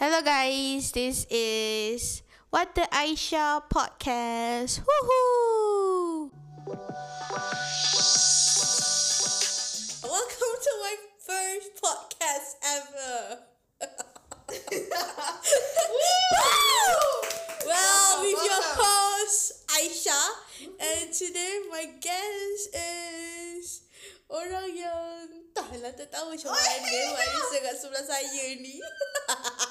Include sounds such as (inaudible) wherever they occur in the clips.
Hello guys, this is What the Aisha podcast. Woohoo! Welcome to my first podcast ever. (laughs) well, with your host Aisha, and today my guest is orang yang entahlah tak tahu macam mana manusia kat sebelah saya ni. (laughs)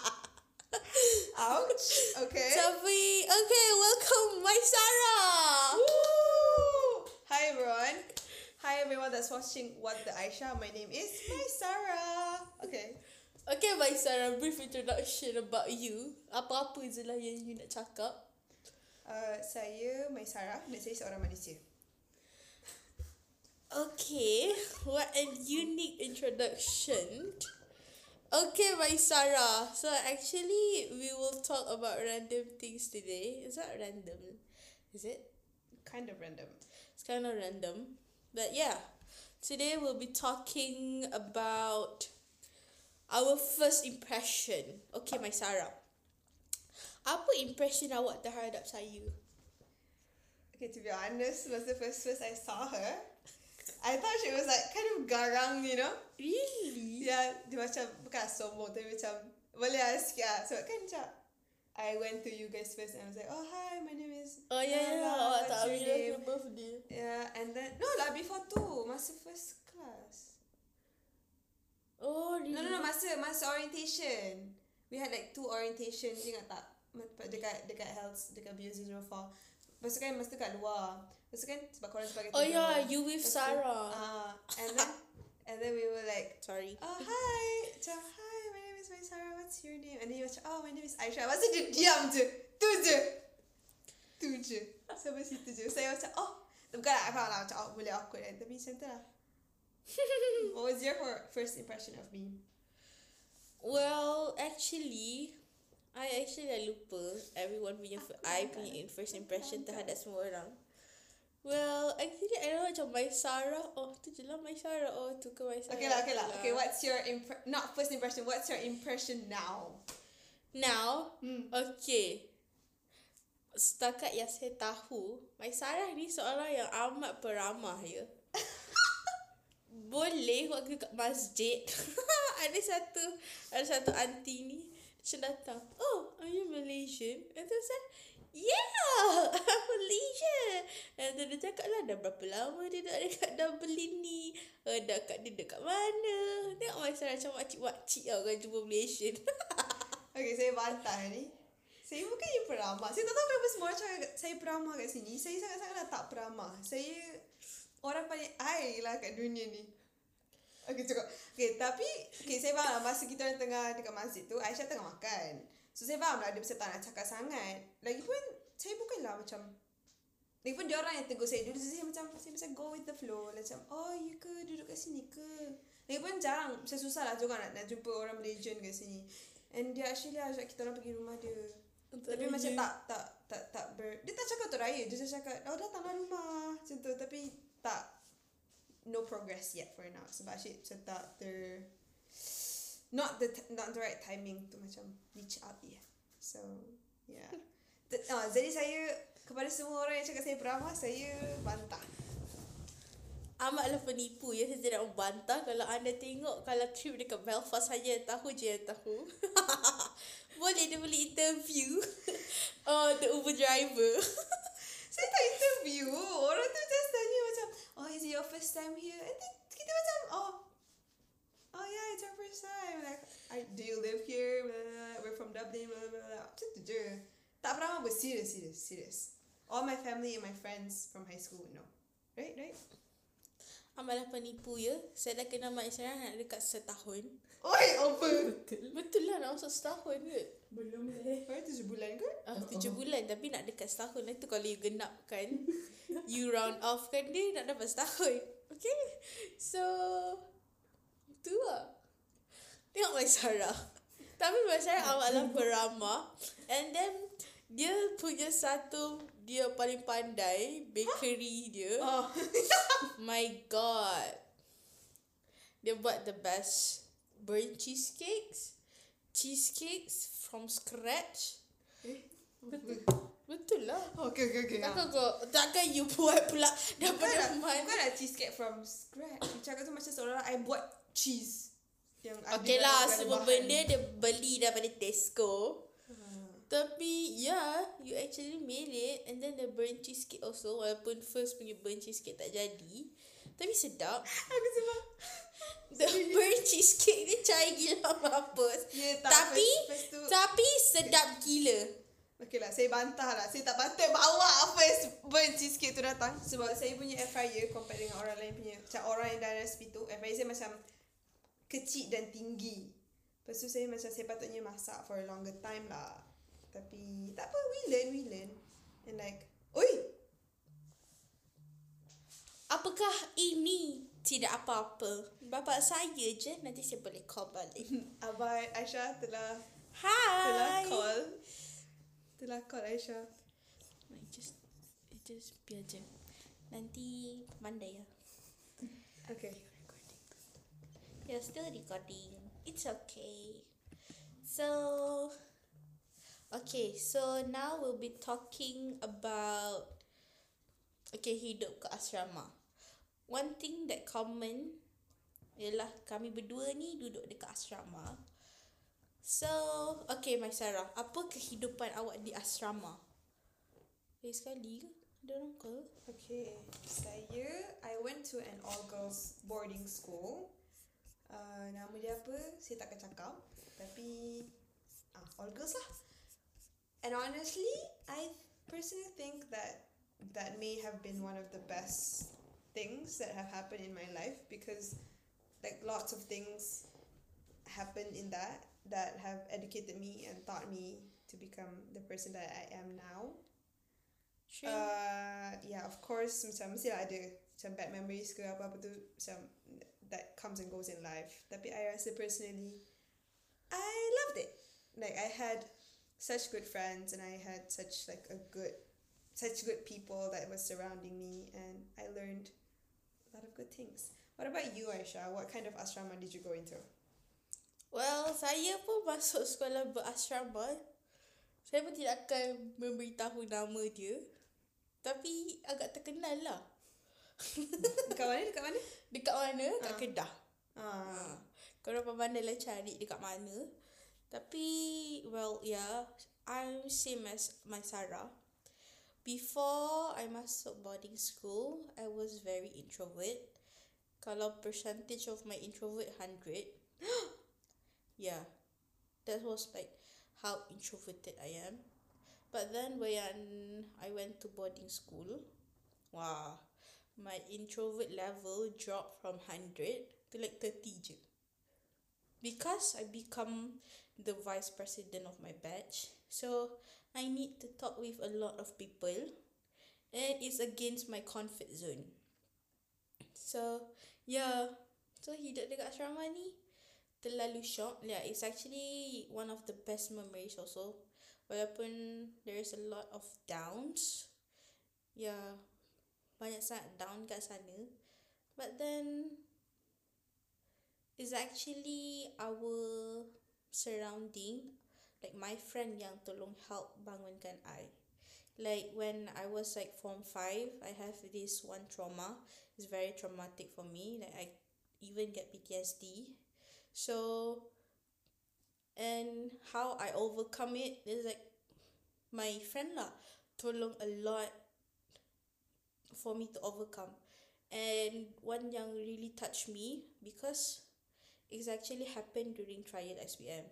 Ouch. Okay. Tapi, okay, welcome my Sarah. Woo! Hi everyone. Hi everyone that's watching What the Aisha. My name is My Sarah. Okay. Okay, my Sarah, brief introduction about you. Apa-apa je lah yang you nak cakap. Uh, saya My Sarah dan saya seorang manusia. Okay, what a unique introduction. Okay, my Sarah. So actually, we will talk about random things today. Is that random? Is it? Kind of random. It's kind of random. But yeah, today we'll be talking about our first impression. Okay, my Sarah. Apa impression awak terhadap saya? Okay, to be honest, was the first first I saw her, I thought she was like kind of garang, you know? Really? Yeah, dia macam bukan sombong tapi macam boleh lah sikit lah. Sebab kan macam I went to you guys first and I was like, oh hi, my name is Oh ya, Nala, awak what's tak your bila name?" your birthday. Yeah, and then no lah before tu masa first class. Oh, really? No no no masa masa orientation. We had like two orientation ingat tak? Dekat dekat health dekat BU04. Lepas tu kan masa tu kat luar. Kan sebab korang sebagai Oh yeah, you with tu, Sarah. Ah, and then and then we were like Sorry. Oh hi. Macam hi my name is my Sarah. What's your name? And then he was like, Oh my name is Aisha. Tu dia diam je Tu je Tu je Sampai situ je Saya macam Oh. Bukan lah I faham lah Macam oh, boleh awkward. Kan Tapi macam tu lah What was your first impression of me? Well, actually, I actually dah lupa everyone punya f- I punya in first impression terhadap semua orang. Well, actually I know macam my Sarah. Oh, tu je lah my Sarah. Oh, tu ke my Sarah. Okay lah okay lah Okay what's your impre- Not first impression What's your impression now? Now, Hmm. okay. Setakat yang saya tahu, my Sarah ni seorang yang amat peramah ya. (laughs) Boleh waktu kat masjid (laughs) Ada satu Ada satu aunty ni Macam datang Oh are you Malaysian And saya Yeah I'm Malaysian And then dia cakap lah Dah berapa lama dia dah dekat Dublin ni? Uh, Dekat dia dekat mana? Tengok masa macam makcik-makcik tau Kan jumpa Malaysian. (laughs) Okay saya bantah ni. Saya bukan yang peramah Saya tak tahu kenapa semua orang cakap Saya peramah kat sini. Saya sangat-sangat tak peramah Saya Orang paling air lah kat dunia ni. Okay cukup. Okay tapi Okay saya faham lah. Masa kita orang tengah Dekat masjid tu Aisyah tengah makan So saya faham lah Dia mesti tak nak cakap sangat. Lagipun Saya bukanlah macam Lagipun dia orang yang tegur saya. Dulu saya macam Saya macam go with the flow. Macam oh you ke? Duduk kat sini ke? Lagipun jarang. Saya susah lah juga nak, nak jumpa orang Malaysian kat sini. And dia actually ajak kita orang pergi rumah dia. Untuk Tapi raya. macam tak tak tak tak ber Dia tak cakap untuk raya. Dia just cakap Oh datanglah rumah. Macam tu. Tapi tak No progress yet for now. Sebab asyik macam tak ter Not the not the right timing to macam reach out yet. So yeah. Uh, Jadi saya Kepada semua orang yang cakap saya peramah Saya bantah. Amatlah penipu ya Saya tidak membantah Kalau anda tengok Kalau trip dekat Belfast yang tahu je yang tahu. (laughs) Boleh dia boleh interview. Uh, (laughs) The Uber driver. (laughs) Saya tak interview. Orang tu just tanya macam Oh is it your first time here? And then kita macam Oh Oh time Like I, Do you live here? Blah, blah, blah. We're from Dublin blah, blah, blah. Macam tu je Tak pernah apa Serious serious serious. All my family and my friends From high school would know. Right right? Amatlah penipu ya. Saya dah kenal Mak Isyara Nak dekat setahun. Oi apa? (laughs) Betul. Lah nak masuk setahun ke? Belum leh Baru tujuh bulan ke? Ah, tujuh bulan tapi nak dekat setahun. Itu kalau you genapkan (laughs) You round off kan dia nak dapat setahun. Okay? So Tu lah Tengok Maisara Tapi Maisara amatlah peramah And then Dia punya satu Dia paling pandai Bakery dia Oh (laughs) My god Dia buat the best Burnt cheesecakes cheesecakes from scratch. Eh? Betul lah. Okay, okay, okay. Takkan kau takkan you buat pula daripada lah, mana? bukan lah cheesecake from scratch. Cakap tu macam seolah I buat cheese. Yang Okay lah, semua bahan. benda dia beli daripada Tesco. Hmm. Tapi yeah, you actually made it and then the burnt cheesecake also walaupun first punya burnt cheesecake tak jadi. Tapi sedap. (laughs) Aku sebab (laughs) The burnt cheesecake ni cair gila mampus. Ya, tak, Tapi first, first tu, tapi sedap gila. Okay lah, saya bantah lah. Saya tak bantah bawa first burnt cheesecake tu datang. Sebab saya punya air fryer compare dengan orang lain punya. Macam orang yang dah resipi tu, air fryer saya macam kecil dan tinggi. Lepas tu saya macam saya patutnya masak for a longer time lah. Tapi tak apa, we learn, we learn. And like, oi, Apakah ini tidak apa-apa? Bapak saya je nanti saya boleh call balik. (laughs) Abah Aisyah telah telah Hi. call. Telah call Aisyah. I just I just biar je. Nanti mandai ya. Okay. You're still recording. It's okay. So, okay. So now we'll be talking about okay hidup ke asrama. One thing that common ialah kami berdua ni duduk dekat asrama. So, okay My Sarah, apa kehidupan awak di asrama? Eh sekali ke? Ada orang ke? Okay, saya I went to an all girls boarding school. Uh, nama dia apa? Saya cakap. Tapi ah all girls lah. And honestly, I personally think that that may have been one of the best things that have happened in my life because like lots of things happened in that that have educated me and taught me to become the person that I am now. Sure. Uh, yeah, of course macam mesti ada macam bad memories ke apa-apa tu macam that comes and goes in life. Tapi I rasa personally I loved it. Like I had such good friends and I had such like a good such good people that was surrounding me and I learned a lot of good things. What about you, Aisha? What kind of asrama did you go into? Well, saya pun masuk sekolah berasrama. Saya pun tidak akan memberitahu nama dia. Tapi agak terkenal lah. (laughs) Dekat mana? Dekat mana? Dekat mana? Kat Ah. Kedah. Ah, Korang pandai lah cari dekat mana. Tapi, well, yeah. I'm same as my Sarah. Before I masuk boarding school, I was very introvert. Kalau percentage of my introvert 100, (gasps) yeah, that was like how introverted I am. But then when I went to boarding school, wow, my introvert level dropped from 100 to like 30 je. Because I become the vice president of my batch, so I need to talk with a lot of people and it's against my comfort zone. So, yeah. So, hidup dekat asrama ni terlalu shock. Yeah, it's actually one of the best memories also. Walaupun there is a lot of downs. Yeah, banyak sangat down kat sana. But then, it's actually our surrounding like my friend yang tolong help bangunkan I. Like when I was like form 5, I have this one trauma. It's very traumatic for me. Like I even get PTSD. So and how I overcome it is like my friend lah tolong a lot for me to overcome. And one yang really touched me because it's actually happened during trial SPM.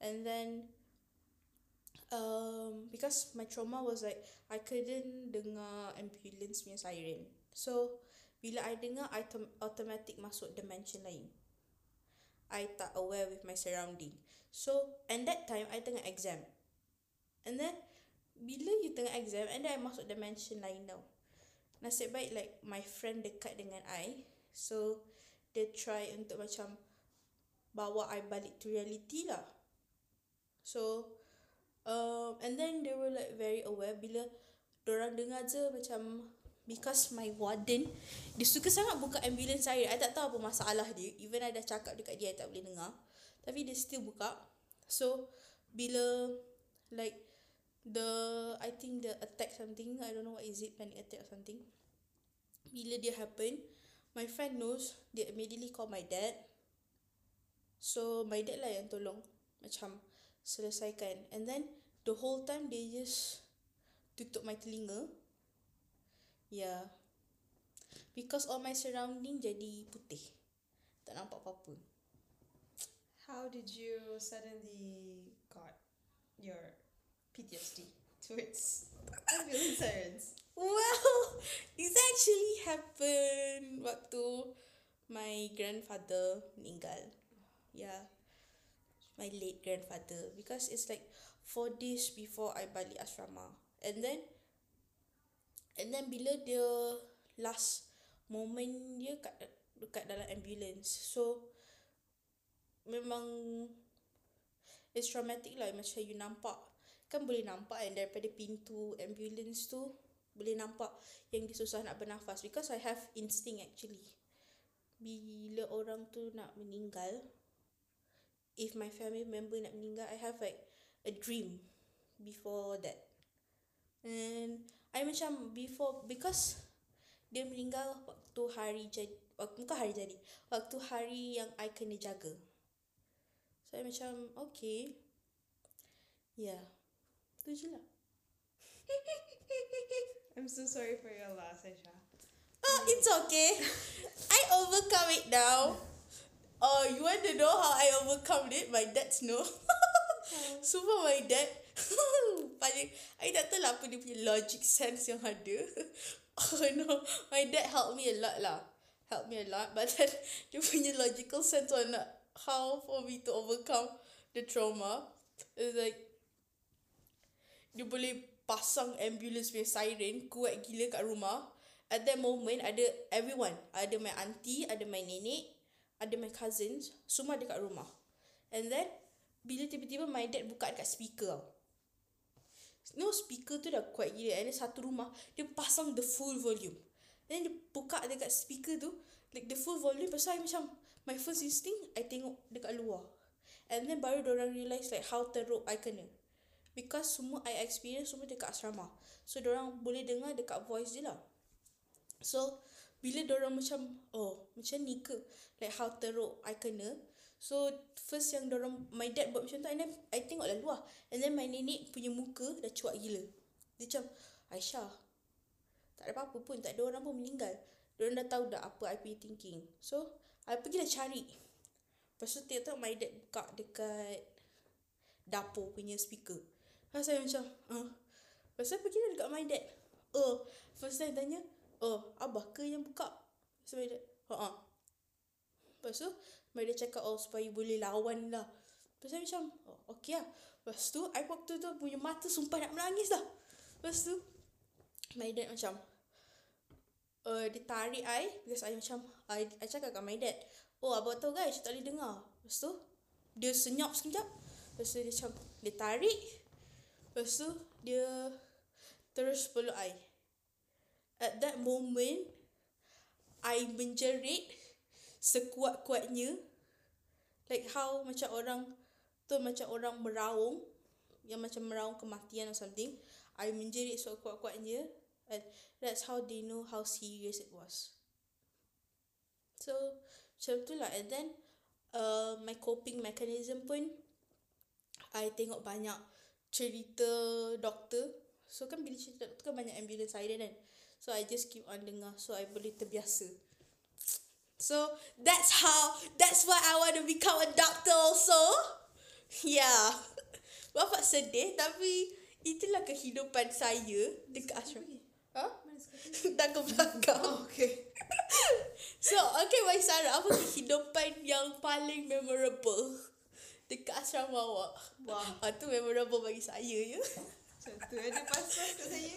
And then um because my trauma was like I couldn't dengar ambulance punya siren. So bila I dengar I autom- automatic masuk dimension lain. I tak aware with my surrounding. So and that time I tengah exam. And then bila you tengah exam and then I masuk dimension lain tau. Nasib baik like my friend dekat dengan I. So dia try untuk macam bawa I balik to reality lah. So um, and then they were like very aware bila orang dengar je macam because my warden dia suka sangat buka ambulance saya. I tak tahu apa masalah dia. Even I dah cakap dekat dia I tak boleh dengar. Tapi dia still buka. So bila like the I think the attack something I don't know what is it panic attack or something. Bila dia happen, my friend knows dia immediately call my dad. So my dad lah yang tolong macam selesaikan and then the whole time they just tutup my telinga. Yeah. Because all my surrounding jadi putih. Tak nampak apa-apa. How did you suddenly got your PTSD towards ambulance sirens? Well, it actually happened waktu my grandfather meninggal. Yeah. My late grandfather. Because it's like four days before I balik asrama. And then, and then bila dia last moment dia kat, dekat dalam ambulance. So, memang it's traumatic lah macam you nampak kan boleh nampak kan daripada pintu ambulance tu boleh nampak yang dia susah nak bernafas because I have instinct actually bila orang tu nak meninggal if my family member nak meninggal I have like a dream before that and I macam before because dia meninggal waktu hari jadi waktu bukan hari jadi waktu hari yang I kena jaga So I macam okay. Yeah. (laughs) I'm so sorry for your loss, Aisha. Oh, it's okay. (laughs) I overcome it now. Oh, you want to know how I overcome it? My dad's no. Sumpah my dad (laughs) Paling I tak tahu lah apa dia punya logic sense yang ada Oh no My dad helped me a lot lah Helped me a lot But then Dia punya logical sense on How for me to overcome The trauma Is like Dia boleh pasang ambulance punya siren Kuat gila kat rumah. At that moment ada everyone. Ada my auntie Ada my nenek Ada my cousins Semua ada kat rumah. And then bila tiba-tiba my dad buka dekat speaker. No speaker tu dah kuat gila. And then satu rumah Dia pasang the full volume. Then dia buka dekat speaker tu Like the full volume. Pasal I macam My first instinct I tengok dekat luar. And then baru orang realise like How teruk I kena Because semua I experience Semua dekat asrama So orang boleh dengar dekat voice je lah So bila orang macam Oh macam ni ke Like how teruk I kena So first yang orang my dad buat macam tu and then I tengok lah luar and then my nenek punya muka dah cuak gila. Dia macam Aisyah tak ada apa-apa pun tak ada orang pun meninggal. Diorang dah tahu dah apa I punya thinking. So I pergi dah cari. Lepas tu tengok my dad buka dekat dapur punya speaker. Lepas saya macam uh. Lepas saya pergi dah dekat my dad. Oh, first time tanya, oh, abah ke yang buka? Lepas my dad, haa. Lepas tu, My dad cakap oh supaya boleh lawan lah. Lepas tu macam oh, okay lah. Lepas tu I waktu tu punya mata sumpah nak menangis dah. Lepas tu my dad macam uh, dia tarik I because I macam I, I cakap kat my dad oh abang tahu guys tak boleh dengar. Lepas tu dia senyap sekejap. Lepas tu dia macam dia tarik. Lepas tu dia terus peluk I. At that moment I menjerit sekuat-kuatnya like how macam orang tu macam orang meraung yang macam meraung kematian or something I menjerit sekuat-kuatnya and that's how they know how serious it was so macam tu lah and then uh, my coping mechanism pun I tengok banyak cerita doktor so kan bila cerita doktor kan banyak ambulance siren kan so I just keep on dengar so I boleh terbiasa So that's how that's why I want to become a doctor also. (laughs) Yeah. Bapak sedih tapi itulah kehidupan saya dekat asrama. Ha? Dah (laughs) ke belakang. Oh, okay. (laughs) So, okay, Wai Sarah, apa kehidupan yang paling memorable dekat asrama awak? Wah. Ah, tu memorable bagi saya ya. Macam tu ada pas-pas kat saya.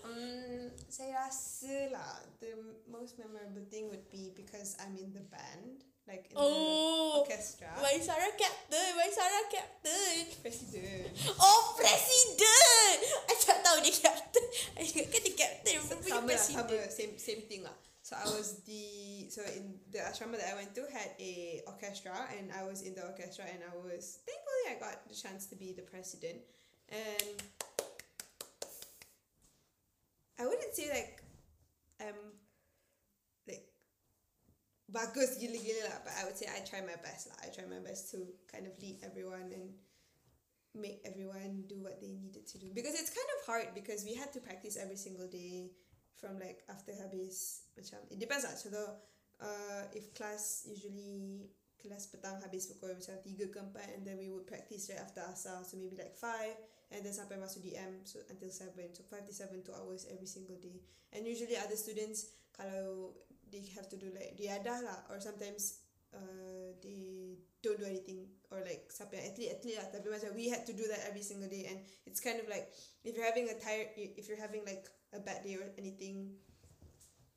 Um, saya rasa lah the most memorable thing would be because I'm in the band, like in Oh. the orchestra. Wai Sarah captain, Wai Sarah captain. President. Oh, presiden. I tak tahu dia captain. I ingat kan dia captain, sama lah, sama same same thing lah. So I was the so in the asrama that I went to had a orchestra and I was in the orchestra and I was thankfully I got the chance to be the president and I wouldn't say like I'm like bagus gila-gila lah but I would say I try my best lah. I try my best to kind of lead everyone and make everyone do what they needed to do because it's kind of hard because we had to practice every single day from like after habis macam it depends lah. So uh, if class usually kelas petang habis pukul macam 3 ke 4 and then we would practice right after asar so maybe like 5 and then sampai masuk DM so until 7 so 5 to 7 2 hours every single day. And usually other students kalau they have to do like riadah lah or sometimes uh, they don't do anything or like siapa yang athlete athlete lah. Tapi macam we had to do that every single day and it's kind of like if you're having a tired if you're having like a bad day or anything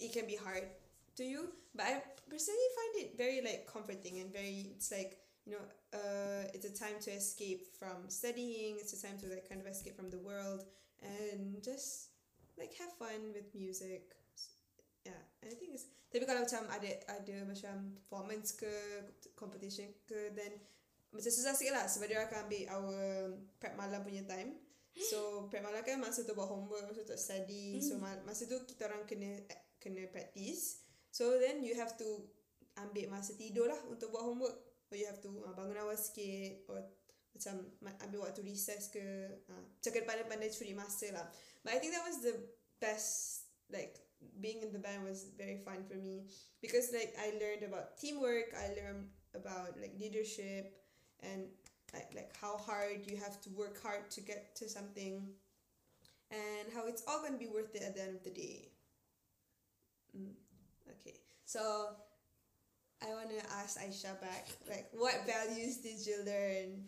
it can be hard to you but I personally find it very like comforting and very it's like you know uh it's a time to escape from studying it's a time to like kind of escape from the world and just like have fun with music. Yeah and I think it's tapi kalau macam ada ada macam performance ke competition ke then macam susah sikit lah sebab dia akan ambil our prep malam punya time. So prep malam kan masa tu buat homework masa tu study so ma- masa tu kita orang kena kena practice. So then you have to ambil masa tidur lah untuk buat homework. Or you have to uh, bangun awal sikit or macam ma- ambil waktu recess ke uh, macam pandai-pandai curi masa lah. But I think that was the best like being in the band was very fun for me. Because like I learned about teamwork, I learned about like leadership and like like how hard you have to work hard to get to something and how it's all going to be worth it at the end of the day. Mm, okay. So I want to ask Aisha back like what values did you learn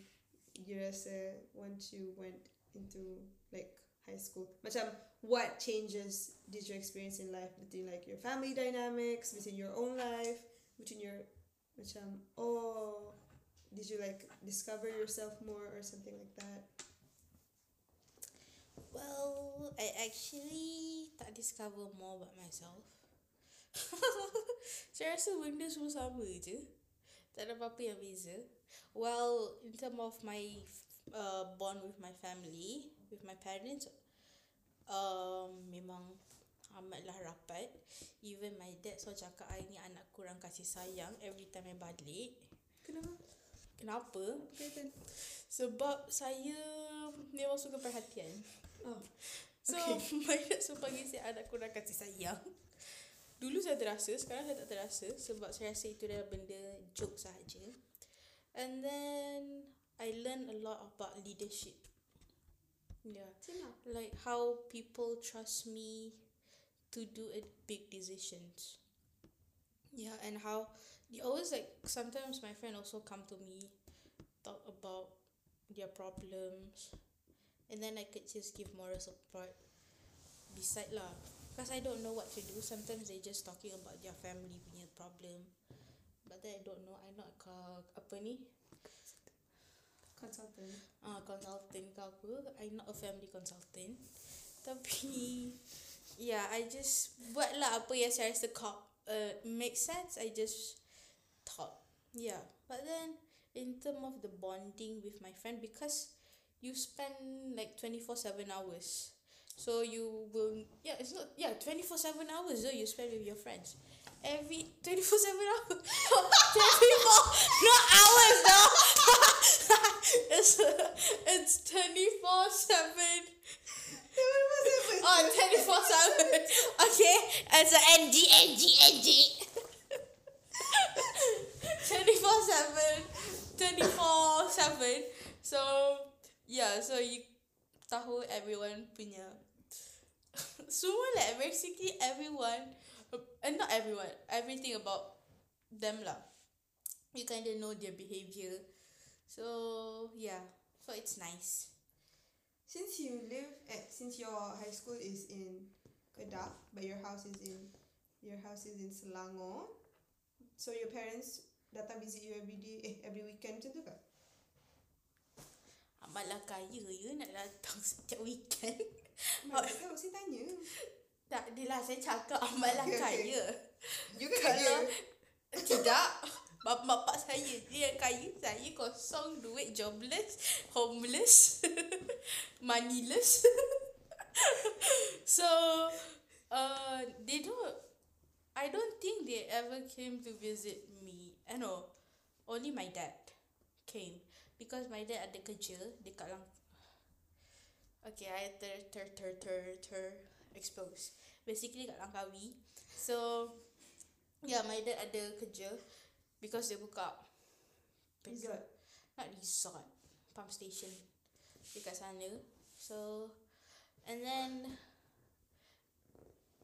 you rasa once you went into like high school macam what changes did you experience in life between like your family dynamics between your own life between your macam oh did you like discover yourself more or something like that Well, I actually tak discover more about myself. (laughs) Saya rasa benda semua sama je. Tak ada apa-apa yang beza. Well, in term of my uh, bond with my family, with my parents, um, memang amatlah rapat. Even my dad so cakap I ni anak kurang kasih sayang every time I balik. kenapa Kenapa? apa kaitan Sebab saya memang suka perhatian. oh So Okay. okay. my dad suka panggil saya anak kurang kasih sayang. Dulu saya terasa, sekarang saya tak terasa sebab saya rasa itu adalah benda joke sahaja. And then I learn a lot about leadership. Yeah. lah Like how people trust me to do a big decisions. Yeah, and how they always like sometimes my friend also come to me talk about their problems and then I could just give moral support beside lah. Because I don't know what to do. Sometimes they just talking about their family punya problem. But then I don't know. I not ke apa ni? consultant ah consultant ke apa I'm not a family consultant (laughs) tapi yeah I just buat lah apa yang saya rasa co- uh, make sense I just talk yeah but then in term of the bonding with my friend because you spend like 24/7 hours so you will yeah it's not yeah 24/7 hours though you spend with your friends every 24/7 hours (laughs) 24 not hours though (laughs) it's it's 24/7 Oh, 24 7. Okay, it's a NG, NG, NG. 24 7. 24 7. So, yeah, so you tahu everyone punya. (laughs) Semua like basically everyone. And not everyone, everything about them lah. You kind of know their behavior. So, yeah. So, it's nice. Since you live at since your high school is in Kedah, but your house is in your house is in Selangor, so your parents datang visit you every day, eh every weekend macam tu ke? Amatlah kaya ya nak datang (laughs) setiap weekend. Mak tak tahu, saya tanya. Tak adalah saya cakap Okay, okay. kaya. You kan kaya. Tidak Bapak-bapak saya je yang kaya Saya kosong duit jobless Homeless (laughs) Moneyless So uh, They don't I don't think they ever came to visit me I know Only my dad Came Because my dad ada kerja Dekat lang Okay I ter ter ter ter ter Expose Basically kat Langkawi. So Yeah, my dad ada kerja because dia buka Resort. not resort, pump station dekat sana. So and then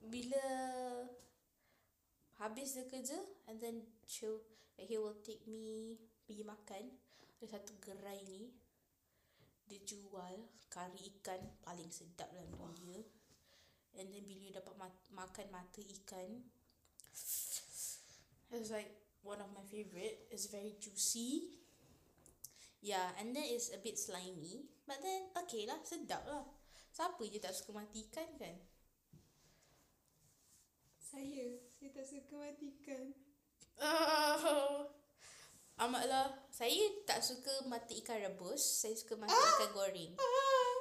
bila habis dia kerja and then chill he will take me pergi makan. Ada satu gerai ni dia jual kari ikan paling sedap dalam dunia and then bila you dapat ma- makan mata ikan It's like one of my favorite. It's very juicy. Yeah, and then it's a bit slimy. But then, okay lah, sedap lah. Siapa je tak suka mati ikan kan? Saya, saya tak suka matikan. Oh, (laughs) (laughs) amatlah. Saya tak suka mati ikan rebus. Saya suka mati ikan goreng. Ah.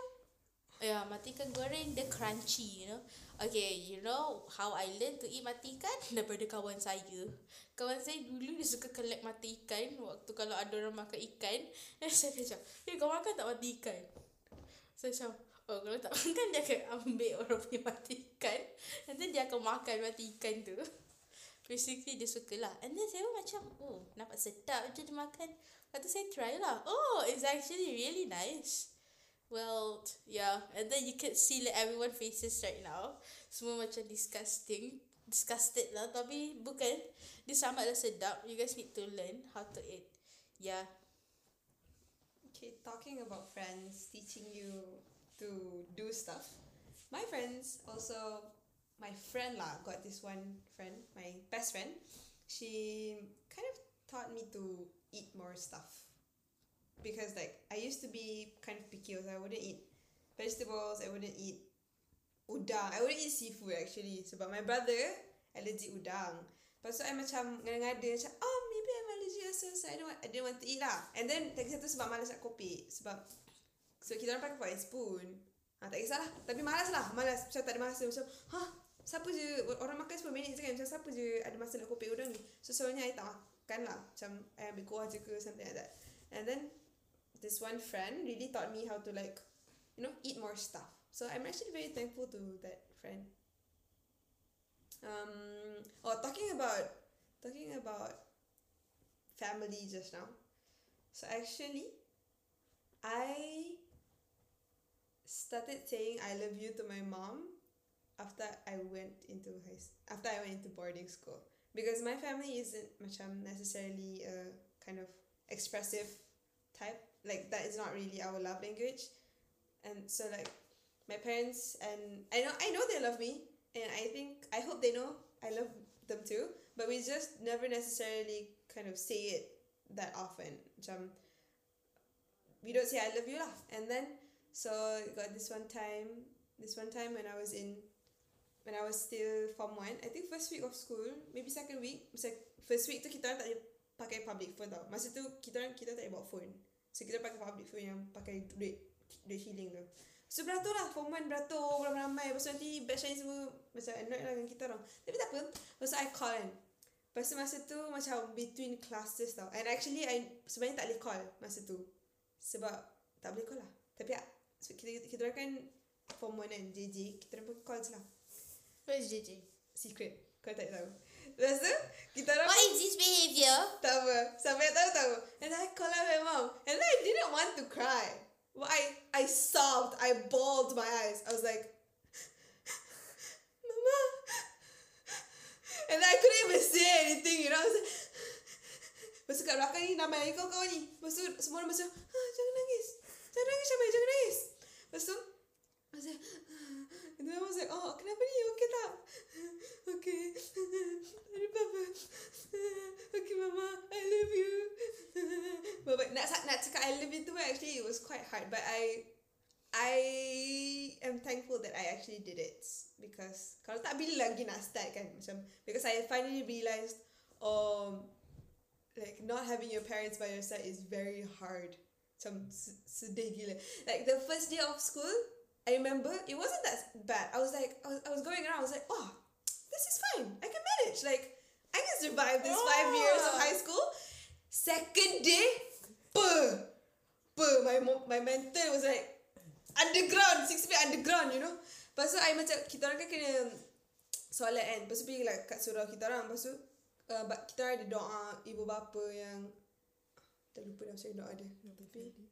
Ya, yeah, mati ikan goreng dia crunchy, you know. Okay, you know how I learn to eat mati ikan? (laughs) Daripada kawan saya. Kawan saya dulu dia suka collect mati ikan waktu kalau ada orang makan ikan. Dan (laughs) saya macam, eh kau makan tak mati ikan? Saya macam, oh kalau tak (laughs) makan dia akan ambil orang punya mati ikan. Then dia akan makan mati ikan tu. Basically dia suka lah. And then saya pun macam, oh nampak sedap je dia makan. Lepas tu saya try lah. Oh, it's actually really nice. Well, yeah. And then you can see like everyone faces right now. Semua macam disgusting. Disgusted lah. Tapi bukan. Dia sangatlah sedap. You guys need to learn how to eat. Yeah. Okay, talking about friends teaching you to do stuff. My friends also, my friend lah, got this one friend, my best friend. She kind of taught me to eat more stuff. Because like I used to be kind of picky, so I wouldn't eat vegetables, I wouldn't eat udang, I wouldn't eat seafood actually. Sebab my brother allergic udang. Lepas tu I macam ngada-ngada macam, oh maybe I'm allergic also, so I don't want, I didn't want to eat lah. And then lagi satu sebab malas nak kopi. Sebab So kita orang pakai pakai spoon ha, Tak kisahlah Tapi malas lah Malas Macam tak ada masa Macam Hah Siapa je Orang makan 10 minit je kan Macam siapa je Ada masa nak kopi udang ni? So selalunya I tak makan lah Macam I ambil kuah je ke Something like that. And then This one friend Really taught me how to like You know Eat more stuff. So I'm actually very thankful to that friend. Um Oh talking about Talking about Family just now. So actually I started saying I love you to my mom after I went into high after I went into boarding school. Because my family isn't macam necessarily a kind of expressive type. Like that is not really our love language. And so like my parents and I know I know they love me. And I think I hope they know I love them too. But we just never necessarily kind of say it that often. Macam we don't say I love you lah. And then so got this one time, this one time when I was in, when I was still form one, I think first week of school, maybe second week, masa first week tu kita orang tak boleh pakai public phone tau. Masa tu kita orang kita tak boleh bawa phone. So kita pakai public phone yang pakai duit duit shilling tu. So beratur lah Form 1 beratur Ramai-ramai Lepas tu nanti Batch lain semua Macam annoyed lah dengan kita orang Tapi tak apa Lepas tu I call kan Lepas tu masa tu Macam between classes tau And actually I Sebenarnya tak boleh call Masa tu sebab tak boleh call lah. Tapi so kita kita orang kan form 1 kan JJ, kita orang pun call je lah. Where's JJ? Secret. Kau tak tahu. Lepas tu, kita orang What is this behavior? tak apa. Sampai tahu tahu. And I call out my mom. And I didn't want to cry. Well, I I sobbed. I bawled my eyes. I was like, (laughs) Mama. And I couldn't even say anything, you know. I was like, (laughs) Lepas tu kat belakang ni nama kau kau ni. Lepas tu semua orang macam, ah, jangan nangis. Jangan nangis Syamai, jangan nangis. Lepas tu, I was like, and then I was like, oh kenapa ni? (laughs) Okay (laughs) tak? (laughs) Okay. Ada apa-apa. Okay mama, I love you. but, but nak, nak cakap I love you tu actually it was quite hard. But I I am thankful that I actually did it because kalau tak bila lagi nak start kan macam because I finally realised um like not having your parents by your side is very hard macam se- sedih gila like the first day of school I remember it wasn't that bad. I was like I was, I was going around I was like oh this is fine. I can manage. Like I can survive this five years of Oh. high school. Second day per per my my mental was like underground six feet underground you know. Lepas tu I macam Kita orang kan kena Solat kan. Lepas tu pergi lah kat surau kita orang. Lepas tu uh, Kita orang ada doa Ibu bapa yang Tak lupa dah macam doa dia. Tapi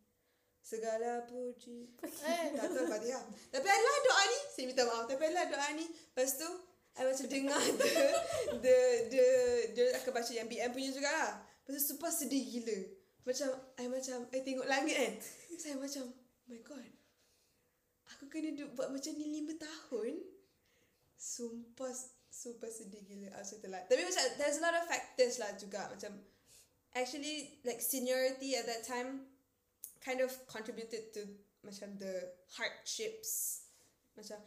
Segala puji. Eh. Tak tahu Fatihah Tapi adalah doa ni. Saya minta maaf. Tapi adalah doa ni. Lepas tu I macam dengar (laughs) the, the, the, Dia akan baca yang BM punya jugalah Lepas tu super sedih gila. Macam I macam I tengok langit kan. Saya macam Oh my god. Aku kena buat macam ni lima tahun. Sumpah Super sedih gila. Macam tu lah Tapi macam There's a lot of factors lah juga. Macam Actually Like seniority at that time Kind of contributed to Macam the Hardships. Macam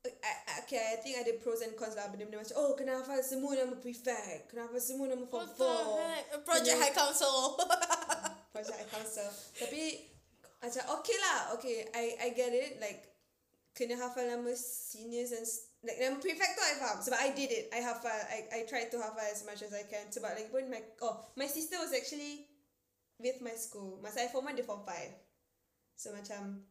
I, I, Okay I think ada pros and cons lah. Benda-benda macam Oh kena hafal semua nama prefect Kena hafal semua nama form What the 4 heck? Project Kena- High Council. (laughs) Project I council. Tapi Macam okay lah Okay I I get it. Like Kena hafal nama seniors and Like nama prefect tu I faham. Sebab I did it. I hafal I I tried to hafal as much as I can. Sebab like pun my Oh My sister was actually With my school Masa I form 1 dia form 5 So macam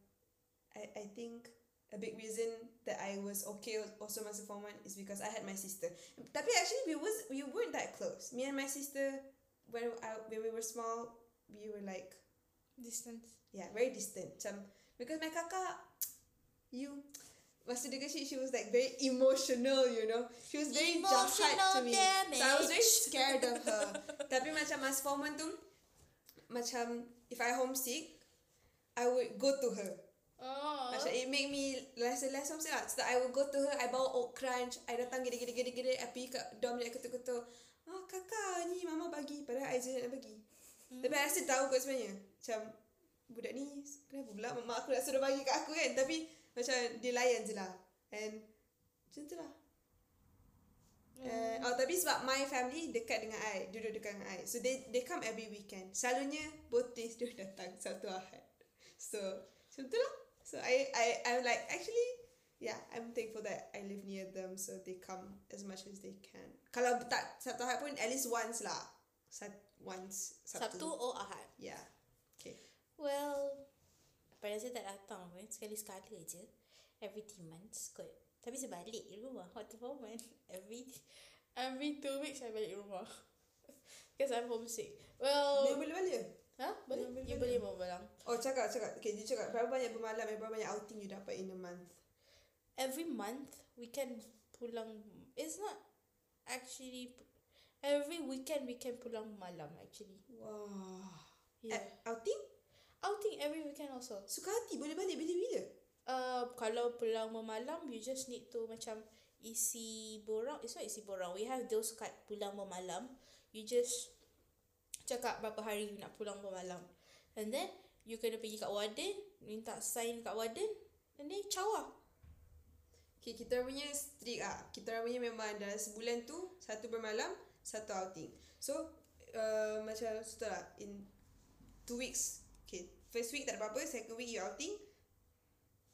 I I think A big reason That I was okay Also masa form 1 Is because I had my sister Tapi actually We was We weren't that close Me and my sister When, I, when we were small We were like distant Yeah, very distant. Macam because my kakak, you, masa dia kecil, she was like very emotional, you know. She was very jahat to Emotional me. So I was very scared of her. Tapi macam mas form one tu, macam if I homesick, I would go to her. Oh. Macam it make me less and less homesick lah. So I would go to her, I bawa oat crunch, I datang gede-gede-gede-gede, I pergi kat dorm dia ketuk-ketuk. Oh kakak ni mama bagi. Padahal I je nak bagi. Hmm. Tapi I rasa tahu kot sebenarnya. Macam budak ni kenapa pula mak aku nak suruh bagi kat aku kan. Tapi macam dia layan je lah. And macam tu lah. Uh, oh tapi sebab my family dekat dengan I Duduk dekat dengan I. So they they come every weekend. Selalunya both days (laughs) dia datang Sabtu Ahad. So Macam tu lah. So I I I'm like actually Yeah I'm thankful that I live near them So they come as much as they can. Kalau tak Sabtu Ahad pun at least once lah. Sat, Once Sabtu or Ahad. Yeah. Okay. Well, pada saya tak datang. Pun. Sekali-sekala je. Every three months kot. Tapi saya balik rumah. What the moment? Every every two weeks saya balik rumah. (laughs) Because I'm homesick. Dia Well, boleh balik ha? Boleh? boleh You boleh bermalam. Oh cakap cakap Okay dia cakap Berapa banyak bermalam Berapa banyak outing you dapat in a month Every month, we can pulang. It's not actually... Every weekend, we can pulang malam actually. Wah Yeah. Eh, Outing? Outing every weekend also. Suka hati boleh balik bila-bila Uh, kalau pulang memalam, you just need to macam isi borang. It's not isi borang. We have those card pulang memalam. You just cakap berapa hari you nak pulang memalam. And then, you kena pergi kat warden, minta sign kat warden, and then caw lah. Okay, kita punya strict ah. Kita punya memang dalam sebulan tu satu bermalam, satu outing. So, uh, macam setelah in two weeks. Okay, first week tak ada apa-apa, second week you outing.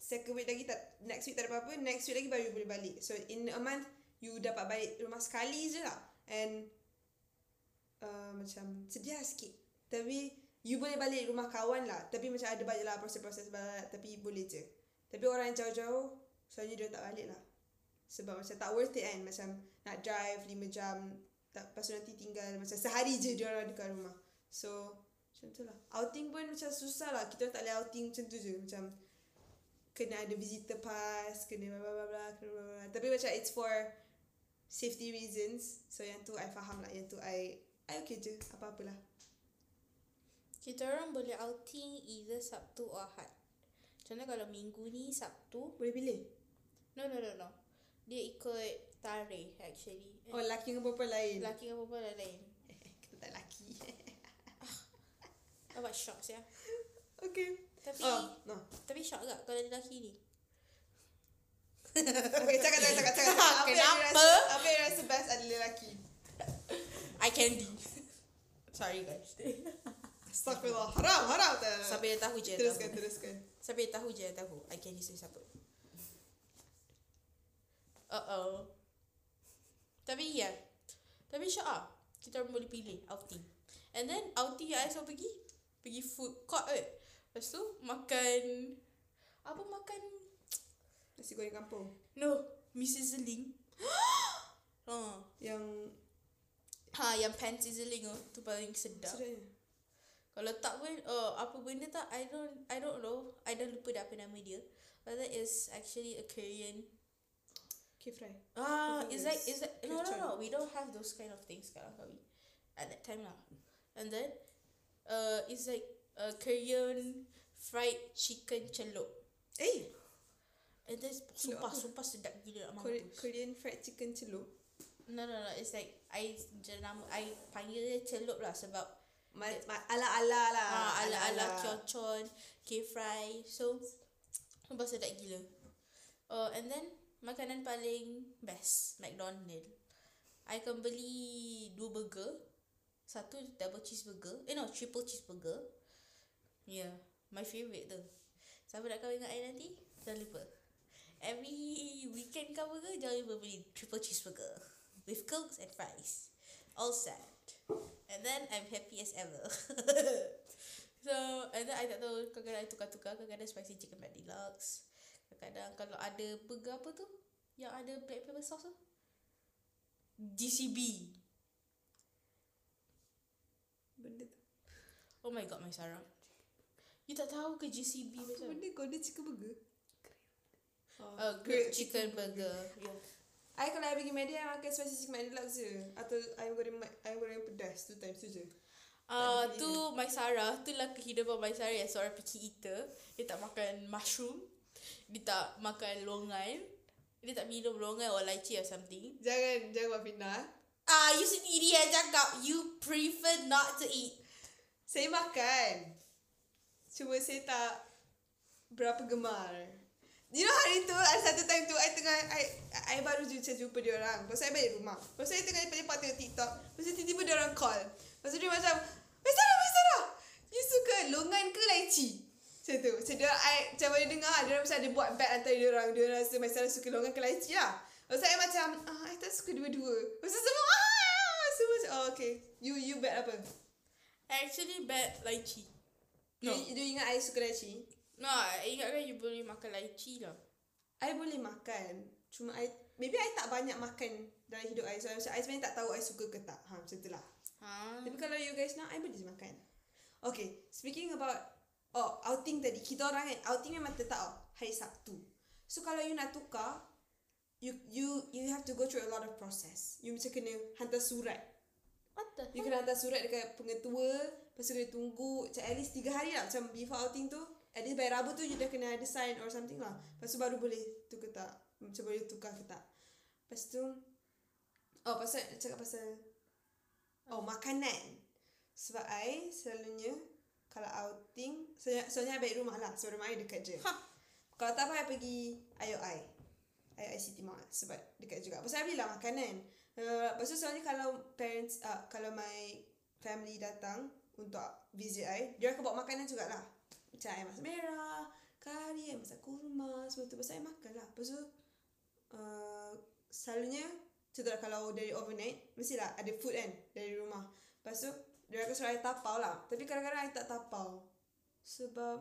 Second week lagi tak next week tak ada apa-apa, next week lagi baru boleh balik. So in a month you dapat balik rumah sekali je lah. And uh, macam sedih sikit. Tapi you boleh balik rumah kawan lah. Tapi macam ada banyak lah proses-proses balik. Tapi boleh je. Tapi orang yang jauh-jauh Soalnya dia tak balik lah Sebab macam tak worth it kan Macam nak drive 5 jam tak, tu nanti tinggal Macam sehari je dia orang dekat rumah So Macam tu lah Outing pun macam susah lah Kita tak boleh outing macam tu je Macam Kena ada visitor pass Kena bla bla bla kena bla bla. Tapi macam it's for Safety reasons So yang tu I faham lah Yang tu I I okay je Apa-apalah Kita orang boleh outing either Sabtu or Ahad. Contoh kalau minggu ni Sabtu. Boleh pilih No, no, no, no. Dia ikut tarikh actually. Oh lelaki dengan perempuan lain Lelaki dengan perempuan lain. (laughs) Kita tak lelaki Awak shock ya. Okay Tapi Oh, no. tapi shock tak kalau lelaki ni? (laughs) Okay, cakap, cakap, cakap, cakap. (laughs) Apa Kenapa? rasa, apa yang rasa best ada lelaki? I candy. Sorry guys. (laughs) Astagfirullah. Haram, haram. Tak. Siapa yang tahu je Teruskan, tahu. teruskan. Siapa yang tahu je yang tahu. I candy tu siapa. Uh-oh. Tapi ya. Tapi syok ah. Kita boleh pilih outing. And then outing yang I selalu pergi. Pergi food court eh. Lepas tu makan. Apa makan? Nasi goreng kampung. No. Mi sizzling. oh. (gasps) Yang Ha yang pan sizzling tu. Tu paling sedap. sedapnya. Kalau tak pun oh, apa benda tak I don't I don't know. I dah lupa dah apa nama dia. But that is actually a Korean K-fry. Ah, is like things. is like no no no. We don't have those kind of things sekarang kami. At that time lah. And then uh it's like a Korean fried chicken celup. Eh, And then sumpah apa? sumpah sedap gila nak Korean, mampus. Korean fried chicken celup. No no no. It's like I je nama I panggil dia celup lah sebab Ma, ma, ala-ala lah. ah ala ala kyochon, K-fry. So sumpah sedap gila. Uh, and then makanan paling best McDonald. I akan beli dua burger. Satu double cheeseburger. Eh no, triple cheeseburger. Yeah, my favourite tu. Siapa nak kahwin dengan I nanti? Jangan lupa. Every weekend kau burger, jangan lupa beli triple cheeseburger. With cokes and fries. All set. And then I'm happy as ever. (laughs) so, and then I tak tahu kadang-kadang I tukar-tukar. Kadang-kadang spicy chicken mac deluxe. Kadang-kadang kalau ada burger apa tu? Yang ada black pepper sauce tu? GCB. Benda tu. Oh my god, my Sarah. You tak tahu ke GCB Apa macam? benda kau ada chicken burger? Oh, Uh, grilled chicken burger. Yeah. I kalau I pergi Media, I makan spicy chicken deluxe je. Atau ayam goreng ayam goreng pedas tu times tu je. Uh, Tak ada tu my Sarah, tu lah kehidupan my Sarah yang seorang picky eater. Dia tak makan mushroom. Dia tak makan longan. Dia tak minum longan or lychee or something. Jangan, jangan buat pindah. Ah, you sendiri yang cakap you prefer not to eat. Saya makan. Cuma saya tak berapa gemar. You know hari tu, ada satu time tu, I tengah, I, I baru je jumpa dia orang. Lepas I balik rumah. Lepas I tengah lepak-lepak tengok TikTok. Lepas tiba-tiba dia orang call. Lepas dia macam, Wei Sarah, Wei Sarah, you suka longan ke lychee? Macam tu. Macam dia, I, macam mana dengar, dia orang macam ada buat bet antara dia orang. Dia orang rasa Wei Sarah suka longan ke lychee lah. Lepas I macam, ah, I tak suka dua-dua. Lepas semua, ah, semua macam, oh okay. You, you bet apa? I actually bet lychee. No. You, you ingat I suka lychee? No, I ingatkan you boleh makan lychee lah. I boleh makan. Cuma I maybe I tak banyak makan dalam hidup I. So I, I sebenarnya tak tahu I suka ke tak. Ha, macam tu lah. Ha. Tapi kalau you guys nak, I boleh makan. Okay, speaking about oh outing tadi. Kita orang kan, outing memang tetap oh, hari Sabtu. So kalau you nak tukar, you you you have to go through a lot of process. You macam kena hantar surat. What the You hell? kena hantar surat dekat pengetua. Lepas tu kena tunggu macam at least 3 hari lah. Macam before outing tu. At least by Rabu tu you dah kena ada sign or something lah. Lepas tu baru boleh tu ke tak. Macam boleh tukar ke tak. Lepas tu. Oh pasal cakap pasal. Oh makanan. Sebab I selalunya. Kalau outing. Soalnya I balik rumah lah. Sebab rumah I dekat je. Ha. Kalau tak apa I pergi IOI. IOI City Mall. Sebab dekat juga. Pasal I belilah makanan. Uh, lepas tu soalnya kalau parents, uh, kalau my family datang untuk visit I, dia akan bawa makanan jugalah. Macam I masak merah, kari, I masak kurma, semua tu. Lepas I makan lah. Lepas tu, uh, selalunya, contohlah kalau dari overnight, mestilah ada food kan dari rumah. Lepas tu, dia akan suruh I tapau lah. Tapi kadang-kadang I tak tapau. Sebab,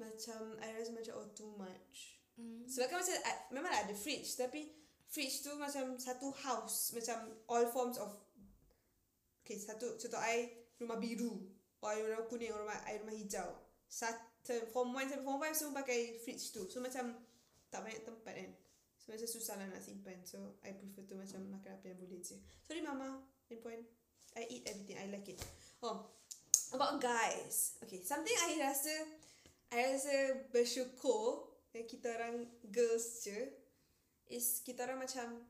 macam, I rasa macam, oh too much. Hmm. Sebab kan macam I, memang ada fridge tapi fridge tu macam satu house macam all forms of Okay satu contoh I rumah biru or I rumah kuning or rumah rumah hijau. Satu form 1 sampai form 5 semua pakai fridge tu. So macam tak banyak tempat kan. So macam susah lah nak simpan. So I prefer tu macam makan apa yang boleh je. Sorry mama. In point. I eat everything. I like it. Oh. About guys. Okay. Something I rasa I rasa bersyukur yang kita orang girls je is kita orang macam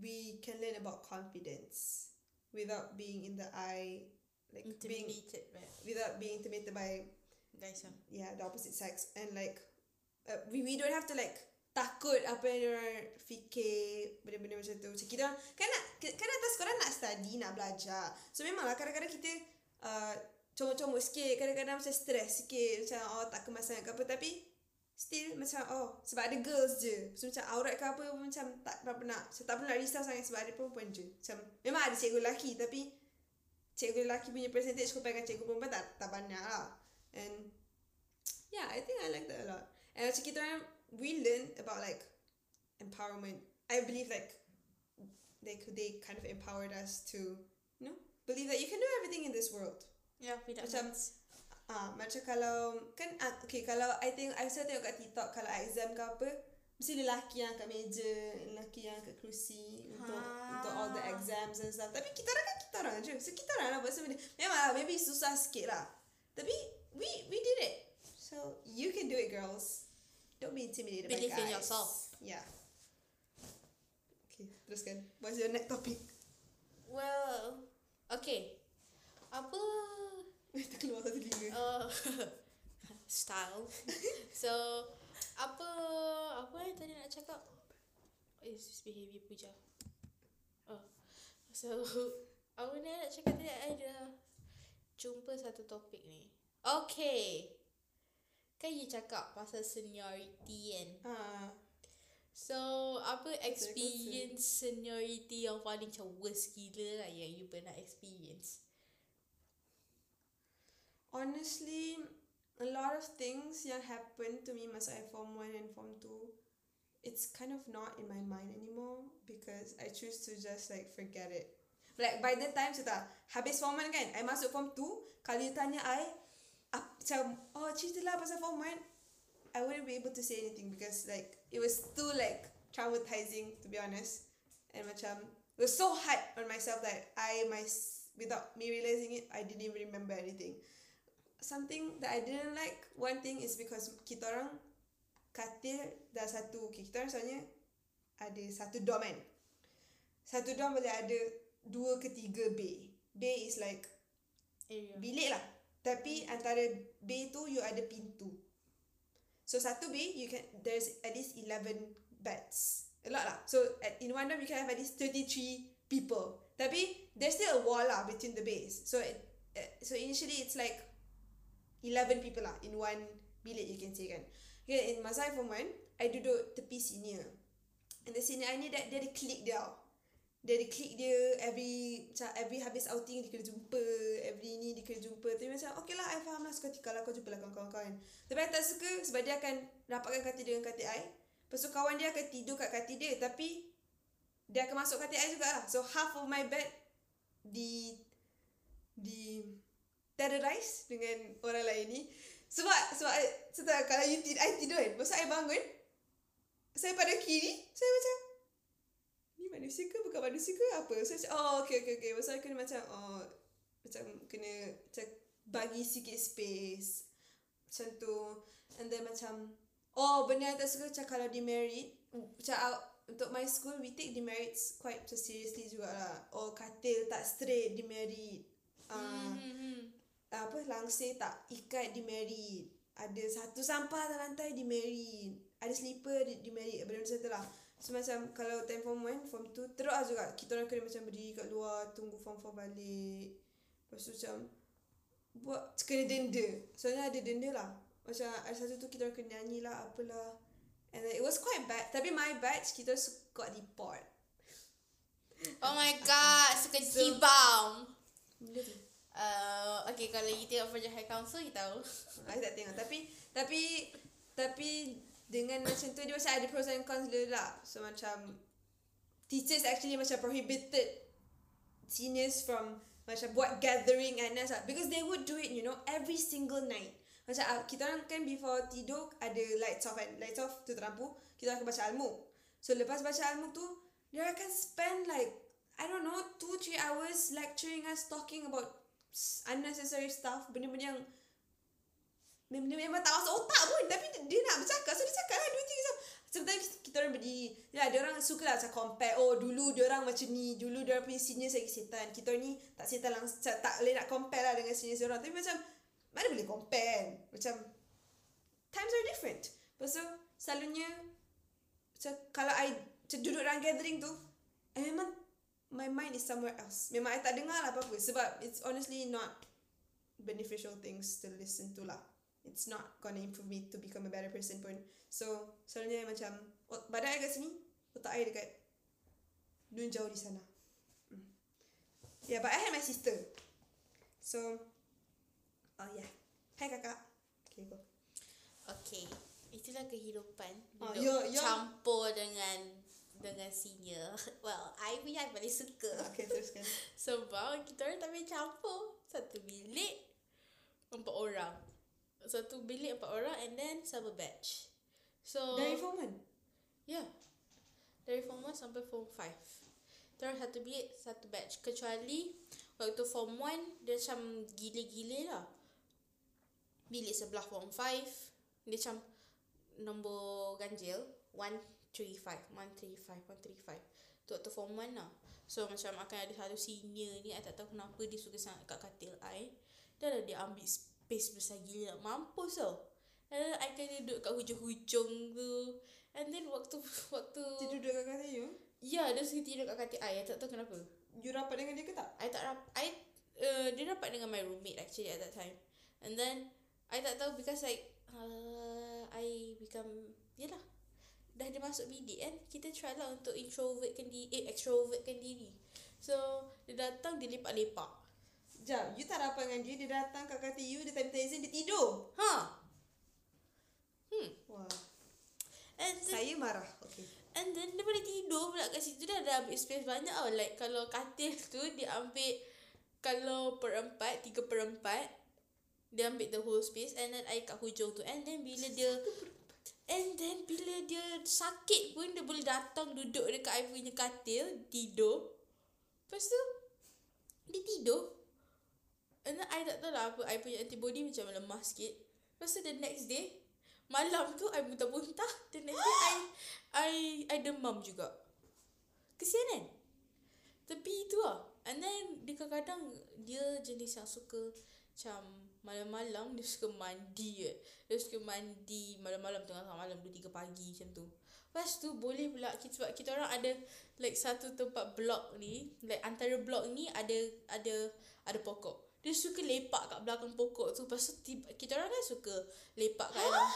we can learn about confidence without being in the eye like being Intimidated right? without being intimidated by Guys ah. yeah the opposite sex and like uh, we we don't have to like takut apa yang orang fikir benda-benda macam tu macam kita kan nak kan atas sekolah nak study nak belajar so memanglah kadang-kadang kita uh, comot-comot sikit kadang-kadang macam stress sikit macam oh tak kemasan ke apa tapi still macam oh sebab ada girls je. So macam aurat ke apa pun macam tak berapa nak so, tak perlu nak risau sangat sebab ada perempuan je. Macam memang ada cikgu lelaki tapi cikgu lelaki punya percentage compare dengan cikgu perempuan tak, tak banyak lah. And yeah I think I like that a lot. And macam kita orang we learn about like empowerment. I believe like they could they kind of empowered us to you know believe that you can do everything in this world. Yeah, without Macam- maths. Ah, macam kalau kan ah, okay kalau I think I selalu tengok kat TikTok kalau exam ke apa mesti lelaki yang kat meja, lelaki yang kat kerusi untuk Ha. untuk all the exams and stuff. Tapi kita orang kan kita orang je. So kita orang lah buat semua ni. Memang lah, maybe susah sikit lah. Tapi we we did it. So you can do it girls. Don't be intimidated Believe by in guys. yourself. Yeah. Okay, teruskan. What's your next topic? Well, okay. Apa Terkeluar satu telinga. uh, (laughs) style. so, apa apa yang tadi nak cakap? Is this behavior puja? Oh. So, (laughs) apa ni nak cakap tadi I dah jumpa satu topik ni. Okay. Kan you cakap pasal seniority kan? Ah, So, apa experience seniority yang paling macam worst gila lah yang you pernah experience? Honestly, a lot of things yang happened to me masa I form 1 and form 2, it's kind of not in my mind anymore because I choose to just like forget it. Like by the time sudah habis form 1 kan, I masuk form 2, kalau tanya I, ap, macam, oh ceritalah pasal form 1, I wouldn't be able to say anything because like it was too like traumatizing to be honest. And macam it was so hard on myself that I my without me realizing it, I didn't even remember anything. Something that I didn't like one thing is because kita orang katil dah satu okay, kita orang soalnya ada satu dorm kan. Satu dorm boleh ada dua ke tiga bay. Bay is like Area. bilik lah. Tapi antara bay tu you ada pintu. So satu bay you can there's at least 11 beds. A lot lah. So at, in one room you can have at least 33 people. Tapi there's still a wall lah between the bays. So it, uh, so initially it's like 11 people lah in one bilik you can say kan. Okay, in masa I form 1, I duduk tepi senior. And the senior I ni dia, dia ada clique dia tau. Dia ada clique dia every macam every habis outing dia kena jumpa, every ni dia kena jumpa. Tapi macam okay lah I faham lah seketika lah kau jumpa lah kawan-kawan. Tapi I tak suka sebab dia akan rapatkan katil dengan katil I. Lepas tu kawan dia akan tidur kat katil dia tapi dia akan masuk katil I jugalah. So half of my bed di di terrorize dengan orang lain ni. Sebab sebab setelah kalau you tid, I tidur kan, masa I bangun, saya pada kiri, saya macam ni manusia ke bukan manusia ke apa? Saya macam oh okay okay okay. Masa I kena macam oh macam kena macam bagi sikit space macam tu and then macam oh benda yang tak suka macam kalau demerit macam uh, untuk my school we take demerits quite macam seriously jugalah oh katil tak straight demerit uh, Hmm. Langsir tak ikat demerit ada satu sampah atas lantai demerit ada slipper di demerit benda macam tu lah. So macam kalau time form 1 form 2 teruk lah juga. Kita orang kena macam berdiri kat luar tunggu form 4 balik. Lepas tu macam buat kena denda. Soalnya ada denda lah. Macam ada satu tu kita orang kena nyanyi lah apalah and it was quite bad. Tapi my batch kita got deport Oh my god, suka So- G-bomb. benda tu Uh, okay, kalau you tengok Project High Council, you tahu. (laughs) I tak tengok tapi tapi tapi dengan macam tu dia macam ada pros and cons dia lah. So macam teachers actually macam prohibited seniors from macam buat gathering and lah. because they would do it you know every single night. Macam uh, kita orang kan before tidur ada lights off kan. Lights off tutup lampu. Kita akan baca almu. So lepas baca almu tu dia akan spend like I don't know 2-3 hours lecturing us talking about unnecessary stuff. Benda-benda yang Memang, memang tak masuk otak pun. Tapi dia, nak bercakap. So dia cakap lah Dua tiga Sometimes kita orang berdiri Ya dia orang suka lah macam compare Oh dulu dia orang macam ni Dulu dia orang punya senior lagi setan. Kita ni tak setan langsung Tak boleh nak compare lah dengan senior orang. Tapi macam mana boleh compare kan? Macam times are different. Tu selalunya macam kalau I macam duduk dalam gathering tu I memang my mind is somewhere else memang I tak dengar lah apa-apa sebab it's honestly not beneficial things to listen to lah it's not gonna improve me to become a better person pun so selalunya macam ot- badan I kat sini otak I dekat Dun jauh di sana Hmm. Yeah, but I had my sister. So, oh yeah. Hai kakak. Okay, go. Okay. Itulah kehidupan. Duduk ya- ya. campur dengan dengan (laughs) senior. Well, I punya I paling suka. (laughs) Okay, teruskan. Sebab kita orang tak boleh campur. Satu bilik empat orang. Satu bilik empat orang and then sama batch. So Dari form one? Ya. Yeah. Dari form 1 sampai form 5. Terus satu bilik, satu batch. Kecuali waktu form 1, dia macam gila-gila lah. Bilik sebelah form 5, dia macam nombor ganjil. 135, 135, 135. Tu waktu form 1 lah. So macam akan ada satu senior ni, I tak tahu kenapa dia suka sangat kat katil I. Dah lah dia ambil space besar gila. Mampus tau. And then I kena duduk kat hujung-hujung tu. And then waktu (laughs) waktu Dia duduk kat katil you? Ya, dia suka tidur kat katil I. I tak tahu kenapa. You rapat dengan dia ke tak? I tak rap I uh, dia rapat dengan my roommate actually at that time. And then I tak tahu because like uh, I become yalah. Dah dia masuk bidik kan Kita try lah untuk introvertkan diri Eh extrovertkan diri So Dia datang dia lepak-lepak Sekejap, you tak rapat dengan dia, dia datang kat katil you, dia time exam, dia tidur. Ha Hmm Wah, And then saya marah. Okay. And then dia boleh tidur pula kat situ dah ada ambil space banyak tau. Like kalau katil (laughs) tu dia ambil kalau per empat, tiga per empat dia ambil the whole space and then I kat hujung tu. And then bila dia And then bila dia sakit pun dia boleh datang duduk dekat I punya katil, tidur. Lepas tu dia tidur. And then I tak tahu lah apa I punya antibody macam lemah sikit. Lepas tu the next day Malam tu I muntah-muntah The next day I I I demam juga Kesian kan Tapi itu lah And then dia kadang-kadang Dia jenis yang suka Macam Malam-malam dia suka mandi eh. Dia suka mandi Malam-malam tengah malam 2-3 pagi macam tu Lepas tu boleh pula kita, Sebab kita orang ada Like satu tempat blok ni Like antara blok ni ada Ada Ada pokok dia suka lepak kat belakang pokok tu Lepas tu tiba, kita orang kan suka lepak kat dalam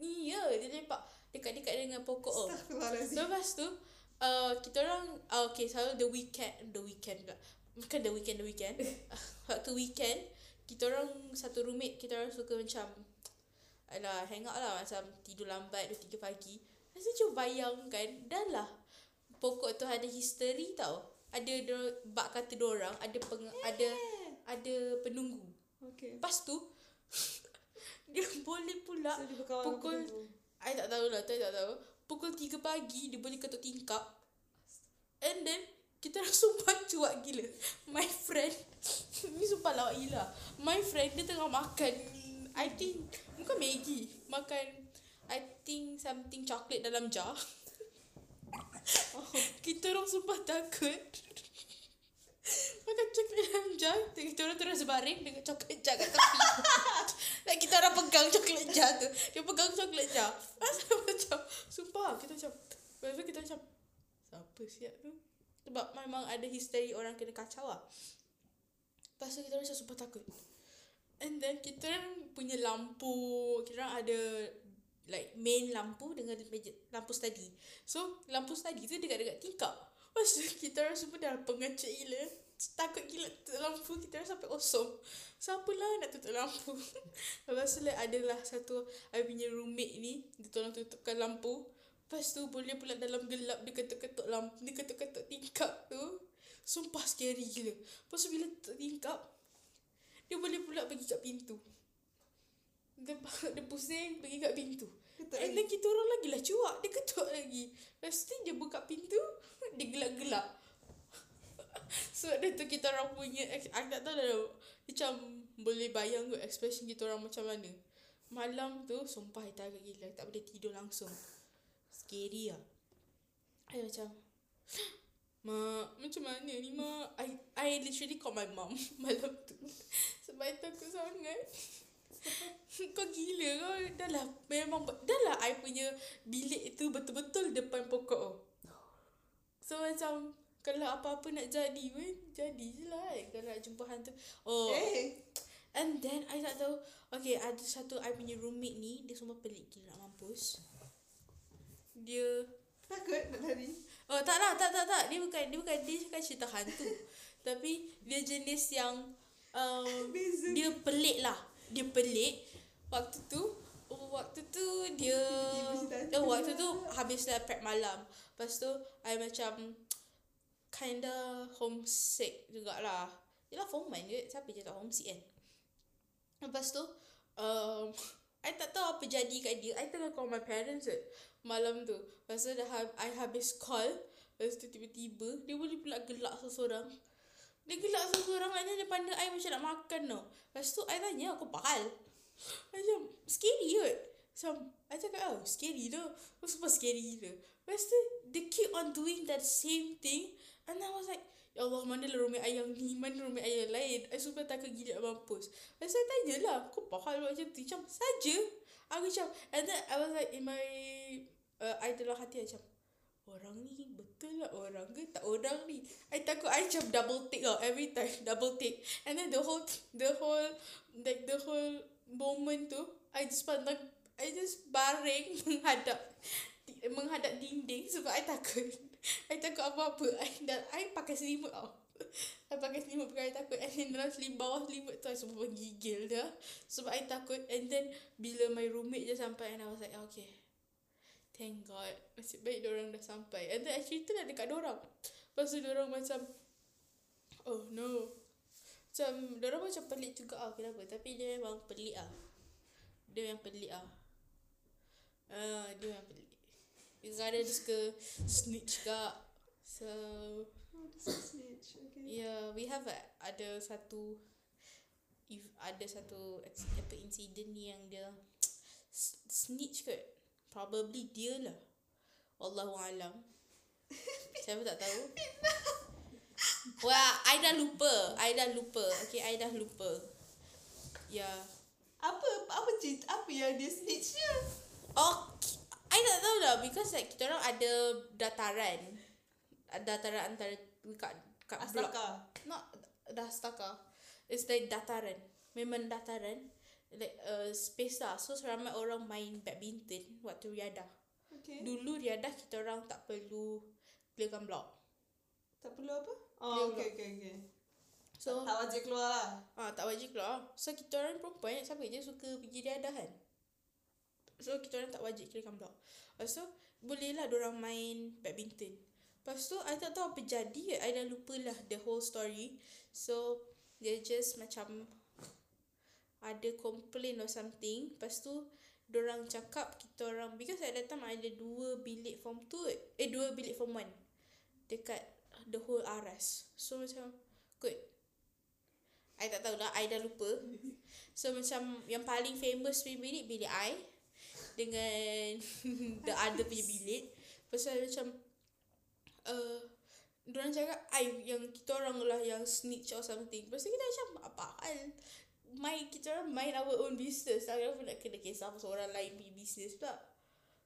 Ni ya dia lepak dekat-dekat dengan pokok. So lepas tu uh, kita orang uh, okay selalu the weekend the weekend pula. Bukan the weekend the weekend. (laughs) Waktu weekend kita orang satu roommate kita orang suka macam Alah hang out lah macam tidur lambat 2 3 pagi. Rasa cuba bayangkan dah lah pokok tu ada history tau. Ada bak kata dia orang ada peng, ada ada penunggu. Okay. Lepas tu (laughs) dia boleh pula So, dia pukul. I tak tahu lah, I tak tahu. Pukul 3 pagi dia boleh ketuk tingkap. And then kita dah sumpah (laughs) cuak gila. My friend (laughs) ni sumpah lawak gila. My friend dia tengah makan I think bukan Maggi, makan I think something chocolate dalam jar. (laughs) kita orang sumpah takut. Makan coklat dalam jar Kita orang terus baring Dengan coklat jar kat tepi like kita orang pegang coklat jar tu Dia pegang coklat jar Masa macam Sumpah kita macam Lepas kita macam Siapa siap tu Sebab memang ada history Orang kena kacau lah. Lepas tu kita macam sumpah takut. And then kita orang punya lampu Kita orang ada Like main lampu Dengan lampu study. So lampu study tu dekat-dekat tingkap. Lepas tu kita orang semua dah pengecek gila. Takut gila lampu Kita orang sampai kosong Siapa lah nak tutup lampu? (laughs) Lepas tu like, adalah satu I punya roommate ni Dia tolong tutupkan lampu Lepas tu boleh pula dalam gelap Dia ketuk-ketuk lampu Dia ketuk-ketuk tingkap tu. Sumpah scary gila. Lepas tu bila tingkap Dia boleh pula pergi kat pintu. Dia, (laughs) dia pusing pergi kat pintu. Ketuk And lagi. then kita orang lagi lah cuak Dia ketuk lagi. Lepas tu dia buka pintu (laughs) Dia gelap-gelap. (laughs) So dia tu kita orang punya Aku tak tahu dah Macam Boleh bayang kot Expression kita orang macam mana. Malam tu Sumpah I tak gila Tak boleh tidur langsung Scary lah I macam (gasps) Mak Macam mana ni mak? I, I literally call my mom (laughs) Malam tu. Sebab I takut sangat. (laughs) Kau gila kau. Dah lah Memang Dah lah I punya Bilik tu betul-betul Depan pokok. Oh. So macam Kalau apa-apa nak jadi pun Jadi je lah. Kan Kalau nak jumpa hantu Oh Eh, And then I tak tahu Okay ada satu I punya roommate ni Dia semua pelik gila nak mampus Dia takut nak lari. Oh tak lah tak tak tak. Dia bukan Dia bukan Dia cakap cerita hantu. (laughs) Tapi Dia jenis yang um, Beza. Dia pelik lah. Dia pelik. Waktu tu Waktu tu dia oh, Waktu tu lah. Habislah prep malam. Lepas tu I macam Kinda homesick jugalah. Yelah form 1 je. Siapa je tak homesick kan? Lepas tu um, (laughs) I tak tahu apa jadi kat dia. I tengah call my parents je Malam tu. Lepas tu dah ha- I habis call Lepas tu tiba-tiba Dia boleh pula gelak seseorang. Dia gelak seseorang then dia pandang I macam nak makan tau. Lepas tu I tanya aku pahal? Macam scary kot. Macam I cakap oh scary tu. Lepas tu scary gila. Lepas tu They keep on doing that same thing And I was like Ya Allah mana lah I yang ni Mana I yang lain. I sumpah takut gila nak mampus Lepas tu I tanya lah pahal buat macam tu? Macam saja. Aku macam And then I was like In my uh, I dalam hati macam Orang ni betul lah orang ke tak orang ni? I takut I macam double take lah Every time (laughs) double take. And then the whole The whole Like the whole Moment tu I just pandang I just baring (laughs) Menghadap Menghadap dinding Sebab I takut. (laughs) I takut apa-apa. I, dan I pakai selimut tau. I pakai selimut Because I takut. And then dalam selimut Bawah selimut tu I semua menggigil dah. Sebab I takut. And then Bila my roommate je sampai And I was like Okay Thank God Nasib baik diorang dah sampai. And then I cerita lah dekat diorang. Lepas tu diorang macam Oh no. Macam Diorang macam pelik juga lah Kenapa? Tapi dia memang pelik lah Dia yang pelik lah uh, Dia yang pelik. Dia dia suka Snitch kak. So Oh, snitch. Okay. Yeah, we have a, ada satu if ada satu apa insiden ni yang dia snitch kot. Probably dia lah. Wallahu alam. (laughs) Siapa tak tahu? Well, I dah lupa. I dah lupa. Okay, I dah lupa. Yeah. Apa apa cerita apa yang dia snitchnya? Oh, I tak tahu lah because like kita orang ada dataran. Dataran antara kat kat blok Astaka. not dah setakat it's like dataran memang dataran like uh, space lah. So seramai orang main badminton waktu riadah. Okay. dulu riadah kita orang tak perlu clearkan blok Tak perlu apa? Oh, okay, okay, okay. so Tak wajib keluar lah. ah tak wajib keluar. So kita orang perempuan siapa je suka pergi riadah kan? So kita orang tak wajib clearkan blok lepas tu boleh lah orang main badminton. Lepas tu I tak tahu apa jadi. I dah lupa lah the whole story. So Dia just macam Ada complain or something Lepas tu Diorang cakap kita orang Because at that time ada dua bilik form 2 Eh dua bilik form 1 Dekat the whole aras So macam Good. I tak tahu lah I dah lupa. So macam Yang paling famous punya bilik Bilik I Dengan (laughs) The other punya bilik. Tu I macam uh, Diorang cakap I yang kita orang lah yang snitch or something. Lepas tu kita macam apa hal Main kita orang main our own business. Tak kenapa nak kena kisah pasal orang lain punya business pula.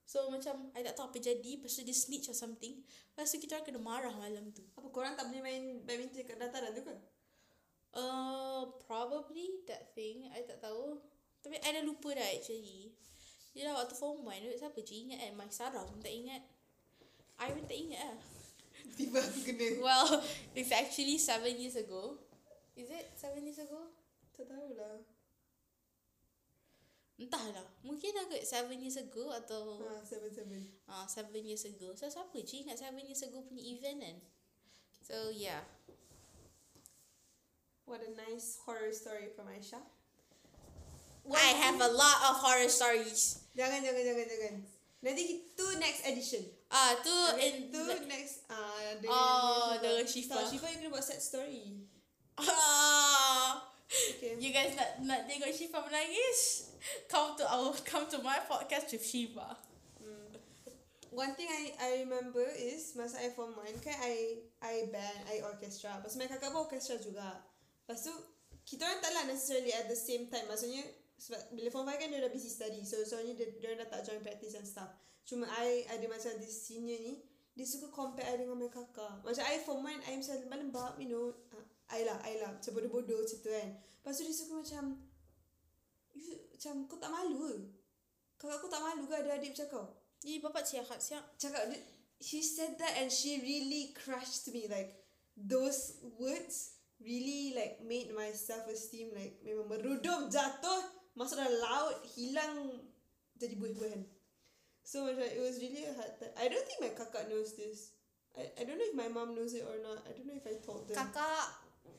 So macam I tak tahu apa jadi. Lepas tu dia snitch or something. Lepas tu kita orang kena marah malam tu. Apa korang tak boleh main badminton kat dataran tu ke? Uh, probably that thing. I tak tahu. Tapi I dah lupa dah actually. Yelah waktu form 1 tu Siapa? Je ingat kan My Sarah pun tak ingat. I pun tak ingat lah Tiba aku kena. Well, (laughs) it's actually seven years ago. Is it seven years ago? Tak tahulah. Entahlah. Mungkin agak seven years ago atau Ha, seven seven. ah uh, seven years ago. So siapa je ingat seven years ago punya event kan? So yeah. What a nice horror story from Aisyah. I have a lot of horror stories. Jangan, jangan, jangan, jangan. Nanti kita next edition. Ah, tu in tu the, next ah dengan Oh, dengan Shifa. Shifa you kena buat set story. ah, Okay. you guys nak nak tengok Shifa menangis? Come to our come to my podcast with Shifa. Hmm. One thing I I remember is masa I form 1 kan I I band, I orchestra. Tu my kakak pun orchestra juga. Lepas tu kita orang taklah necessarily at the same time. Maksudnya sebab bila form 5 kan dia dah busy study so soalnya dia, dia dah tak join practice and stuff cuma I ada macam this senior ni dia suka compare I dengan my kakak macam I form 1 I macam lembab you know I lah I lah. Macam bodoh-bodoh macam tu kan. Lepas tu dia suka macam you, macam kau tak malu ke? Kakak kau tak malu ke ada adik macam kau? Ni bapak siap siap. cakap dia, she said that and she really crushed me. Like those words really like made my self esteem like memang merudum jatuh masuk dalam laut hilang jadi buih-buihan so macam it was really a hard time. I don't think my kakak knows this. I, I don't know if my mom knows it or not. I don't know if I told them. Kakak,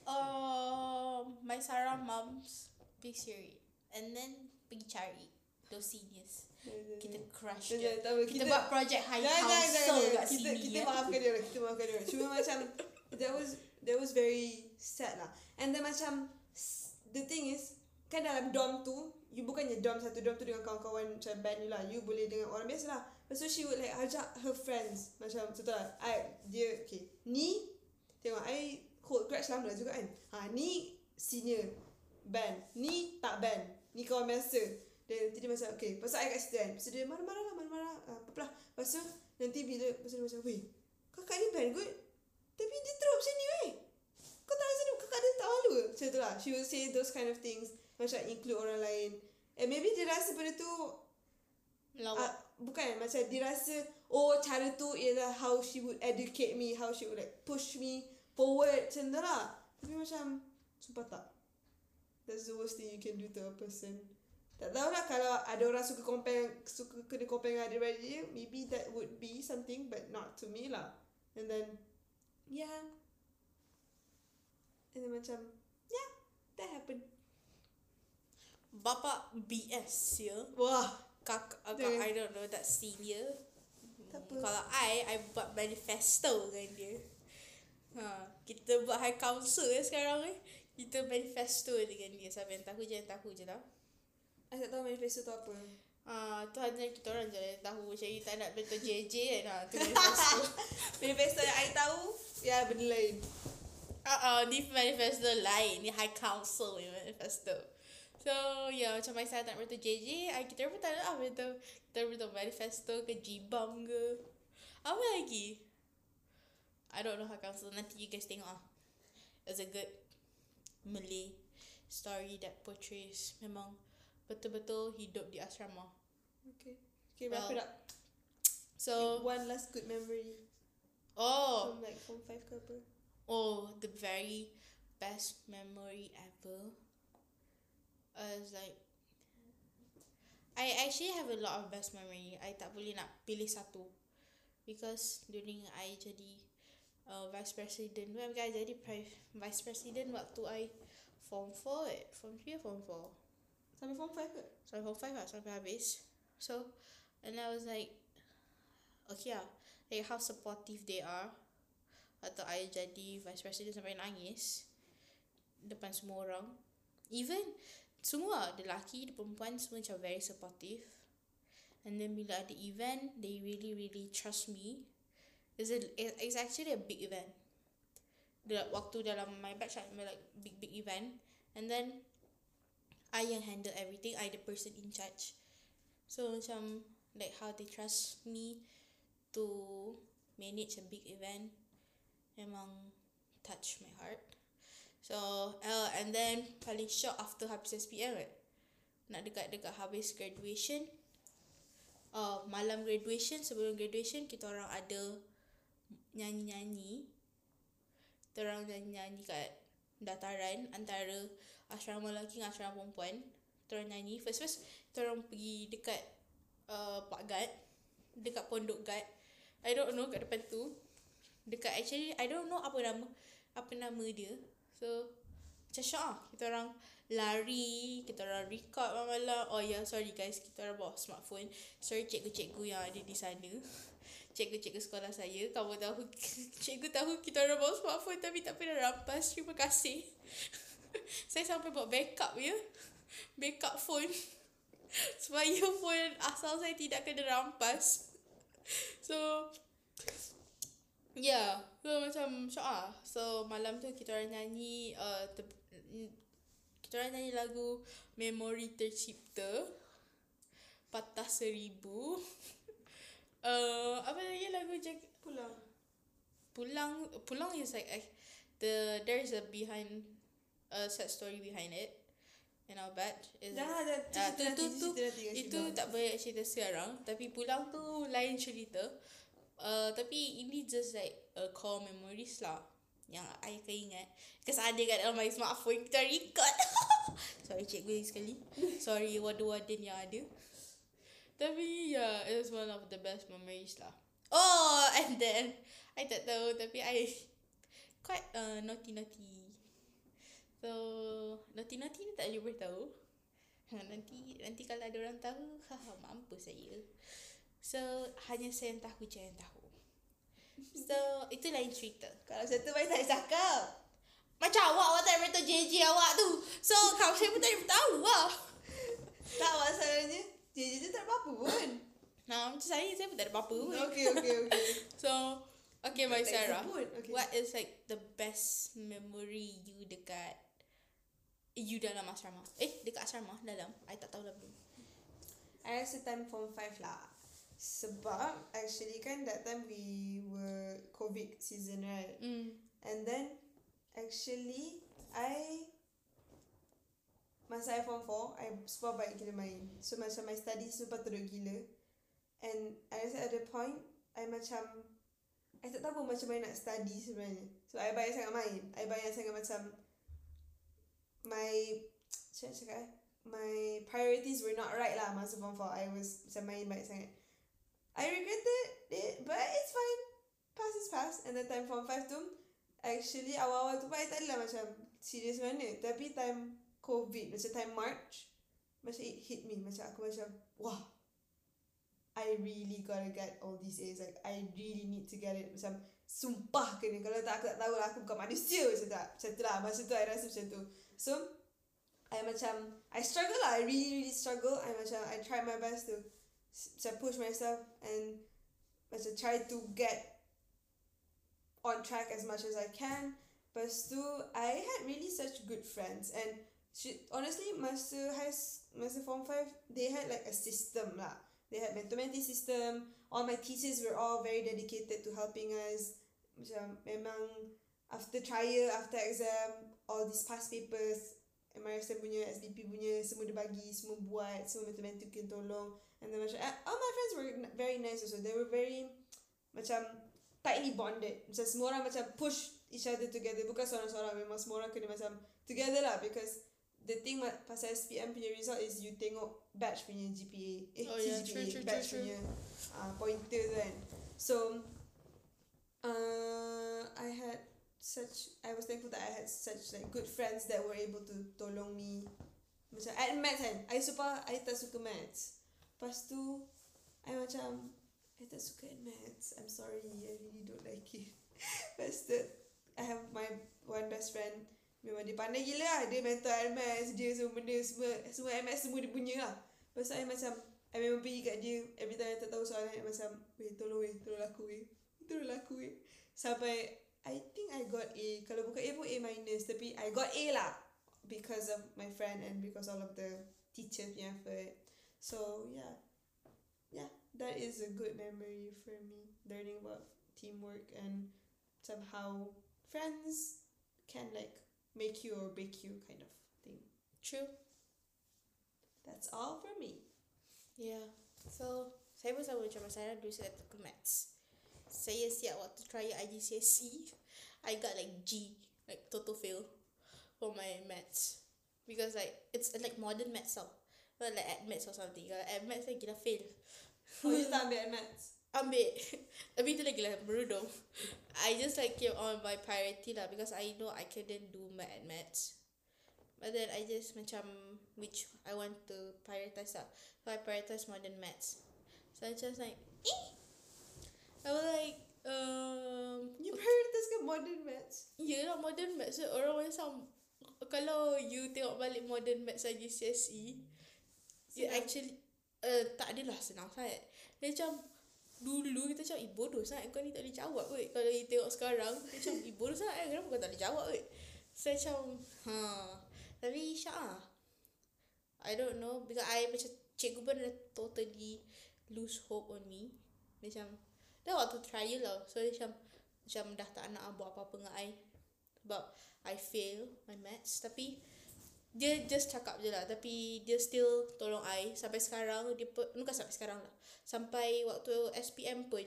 uh, my Sarah moms picture it. And then pergi cari those seniors. Kita crush dia. Kita, kita- buat project high Jangan, jangan, council jangan. kat kita, sini. kita ya. maafkan dia orang, kita maafkan dia orang. Cuma macam that was that was very sad lah. And then macam the thing is kan dalam dorm tu you bukannya dorm satu dorm tu dengan kawan-kawan macam band you lah. You boleh dengan orang biasa lah. Tu she would like ajak her friends macam betul tak? I dia okay. Ni tengok I hold grudge lama juga kan. Ha ni senior band. Ni tak band. Ni kawan biasa. Then nanti dia macam okay Pasal I kat situ kan tu dia marah-marah lah Marah-marah uh, Apa lah tu Nanti bila tu dia macam Weh Kakak ni band kot Tapi dia teruk macam ni weh Kau tak rasa dia Kakak dia tak malu ke Macam tu lah She will say those kind of things Macam include orang lain And maybe dia rasa benda tu Melawak. uh, Bukan Macam dia rasa Oh cara tu Ialah how she would educate me How she would like Push me Macam tu lah Tapi macam Sumpah tak That's the worst thing you can do to a person tak tahulah kalau ada orang suka compare suka kena compare dengan adik-beradik dia maybe that would be something but not to me lah and then yeah and then macam yeah that happened Bapak BS ya. wah Kak, uh, Dia- I don't know that senior. Tak apa. Kalau I, I buat manifesto dengan dia. Ha, kita buat high council ya sekarang eh. Kita manifesto dengan dia. Siapa yang tahu jangan tahu je lah. I tak tahu manifesto tu apa Ah, tu hanya kita orang je yang tahu. Macam you tak nak betul JJ kan. Ha, tu manifesto. (laughs) manifesto yang I tahu ya benda lain Ah, uh, ni manifesto lain. Ni high council ni manifesto. So, ya yeah, macam saya tak betul JJ, I, kita pun tak nak lah betul. Kita betul manifesto ke Jibam ke. Apa lagi? I don't know high council. Nanti you guys tengok ah. It's a good Malay story that portrays memang betul-betul hidup di asrama. okay okay wrap it Well, up So, one last good memory oh, from like from five ke apa Oh, the very best memory ever. I was like, I actually have a lot of best memory. I tak boleh nak pilih satu. Because during I jadi uh, vice president, bukan I jadi vice president waktu I form 4 eh? Form 3 form 4? sampai form five ke Sampai form 5 lah, sampai habis. So, and I was like, okay lah, like how supportive they are. Atau I jadi vice president sampai nangis. Depan semua orang. Even, semua, the lelaki, the perempuan, semua macam very supportive. And then bila ada event, they really, really trust me. It's, a, it's actually a big event. The, waktu dalam my batch, like big, big event. And then, I yang handle everything. I the person in charge. So macam like how they trust me to manage a big event memang touch my heart. So uh, and then paling shock after habis SPM kan. Nak dekat-dekat habis graduation. Uh, malam graduation sebelum graduation kita orang ada nyanyi-nyanyi. Kita orang nyanyi-nyanyi kat dataran antara asrama lelaki dengan asrama perempuan. Kita orang nyanyi. First first kita orang pergi dekat uh, Pak Gad. Dekat Pondok Gad. I don't know kat depan tu. Dekat actually I don't know apa nama apa nama dia. So macam syok lah. Kita orang lari, kita orang record malam-malam. Oh ya, yeah, sorry guys, kita orang bawa smartphone. Sorry cikgu-cikgu yang ada di sana. Cikgu-cikgu sekolah saya, kamu tahu, (laughs) cikgu tahu kita orang bawa smartphone tapi tak pernah rampas. Terima kasih. (laughs) saya sampai buat backup ya. Backup phone. (laughs) Supaya phone asal saya tidak kena rampas. So, Yeah, so macam syok lah. So malam tu kita orang nyanyi uh, te- kita Kita orang nyanyi lagu Memori Tercipta. Patah Seribu. Uh, apa lagi lagu jag Pulang. Pulang Pulang is like I, the there is a behind a sad story behind it. In our batch is Jangan ada Ah, cerita tu tu tu cerita itu tak banyak cerita sekarang tapi pulang tu lain cerita. Uh, tapi ini just like a core memories lah yang I akan ingat. Because ada kat dalam my smartphone kita record. (laughs) Sorry cikgu sekali. Sorry warden-warden yang ada. Tapi yeah, it was one of the best memories lah. Oh, and then I tak tahu tapi I quite uh, naughty-naughty. So, naughty-naughty ni tak boleh beritahu. Ha, nanti nanti kalau ada orang tahu, haha mampu saya. So, hanya saya yang tahu je yang tahu. So, itu lain cerita. Kalau satu baik tak cakap. Macam awak, awak tak beritahu JJ awak tu. So, kamu saya pun tak beritahu lah. Tak masalahnya. JJ tu tak ada apa-apa pun. Nah, (laughs) macam saya, saya pun tak ada apa-apa pun. Okay, okay, okay. (laughs) So, okay, my Tak Sarah. okay. What is like the best memory you dekat you dalam asrama? Eh, dekat asrama dalam. I tak tahu lah belum. I rasa time form 5 lah. Sebab actually kan that time we were COVID season right. Mm. And then actually I masa I form 4 I super baik gila main. So macam my studies super teruk gila. And I rasa at the point I macam I tak tahu macam mana nak study sebenarnya. So I banyak sangat main. I banyak sangat macam my macam mana cakap eh? My priorities were not right lah masa form 4. I was macam main banyak sangat. I regretted it but it's fine. Pass is pass. And then time form 5 tu actually awal-awal tu pun I tak adalah macam serious mana. Tapi time COVID macam time March macam it hit me. Macam aku macam wah I really gotta get all these A's. Like, I really need to get it. Macam, sumpah kena. Kalau tak, aku tak tahu lah. Aku bukan manusia macam tak. Macam tu lah. Masa tu, I rasa macam tu. So, I macam, I struggle lah. I really, really struggle. I macam, I try my best to macam push myself and macam try to get on track as much as I can. Lepas tu, I had really such good friends. And she, honestly, masa high, masa form 5, they had like a system lah. They had mentor-mentee system. All my teachers were all very dedicated to helping us. Macam memang after trial, after exam, all these past papers, MRSM punya, SBP punya, semua dia bagi, semua buat, semua kita tolong. And then macam, uh, all my friends were very nice also. They were very, macam, tightly bonded. Macam semua orang macam push each other together. Bukan seorang-seorang, memang semua orang kena macam together lah because the thing ma- pasal SPM punya result is you tengok batch punya GPA. Eh, Oh, GPA, batch punya uh, pointer tu kan. So, uh, I had such, I was thankful that I had such like good friends that were able to tolong me. Macam, at maths kan, I super, I tak suka maths. Lepas tu, I macam, I tak suka at maths. I'm sorry, I really don't like it. (laughs) Lepas tu, I have my one best friend. Memang dia pandai gila lah. Dia mentor MS, dia semua benda, semua, semua MS semua dia punya lah. Lepas tu, macam, I memang pergi kat dia. Every time I tak tahu soalan, I macam, weh, tolong weh, tolong aku weh. Tolong aku weh. Sampai, I think I got A. Kalau bukan A pun A minus. Tapi, I got A lah. Because of my friend and because all of the teacher punya effort. So, yeah. Yeah, that is a good memory for me. Learning about teamwork and somehow friends can like make you or break you kind of thing. True. That's all for me. Yeah. So, saya pun sama macam Sarah dulu saya tak maths. Saya siap waktu trial IGCSE. I got like G, like total fail for my maths. Because like, it's like modern maths tau. Not like at maths or something. Kalau at maths saya gila fail. Oh, you tak ambil maths? Ambil. (laughs) Tapi itu lagi lah berudung. I just like keep on my priority lah because I know I couldn't do math at maths. But then I just macam which I want to prioritize lah. So I prioritize modern maths. So I just like, eh. I was like, um, You prioritize ke modern maths? Ya lah modern maths so, Orang macam Kalau you tengok balik modern maths lagi CSE You Senang. actually uh, Tak adalah senang sangat Dia macam Dulu kita macam Eh bodoh sangat Kau ni tak boleh jawab kot Kalau you tengok sekarang dia Macam eh bodoh sangat kan Kenapa kau tak boleh jawab kot So macam ha. Tapi Syak ah. I don't know because I macam cikgu pun dah totally lose hope on me. Macam dah waktu trial lah. So macam macam dah tak nak buat apa-apa dengan I. Sebab I fail my maths. Tapi dia just cakap je lah. Tapi dia still tolong I. Sampai sekarang dia pun, bukan sampai sekarang lah. Sampai waktu SPM pun.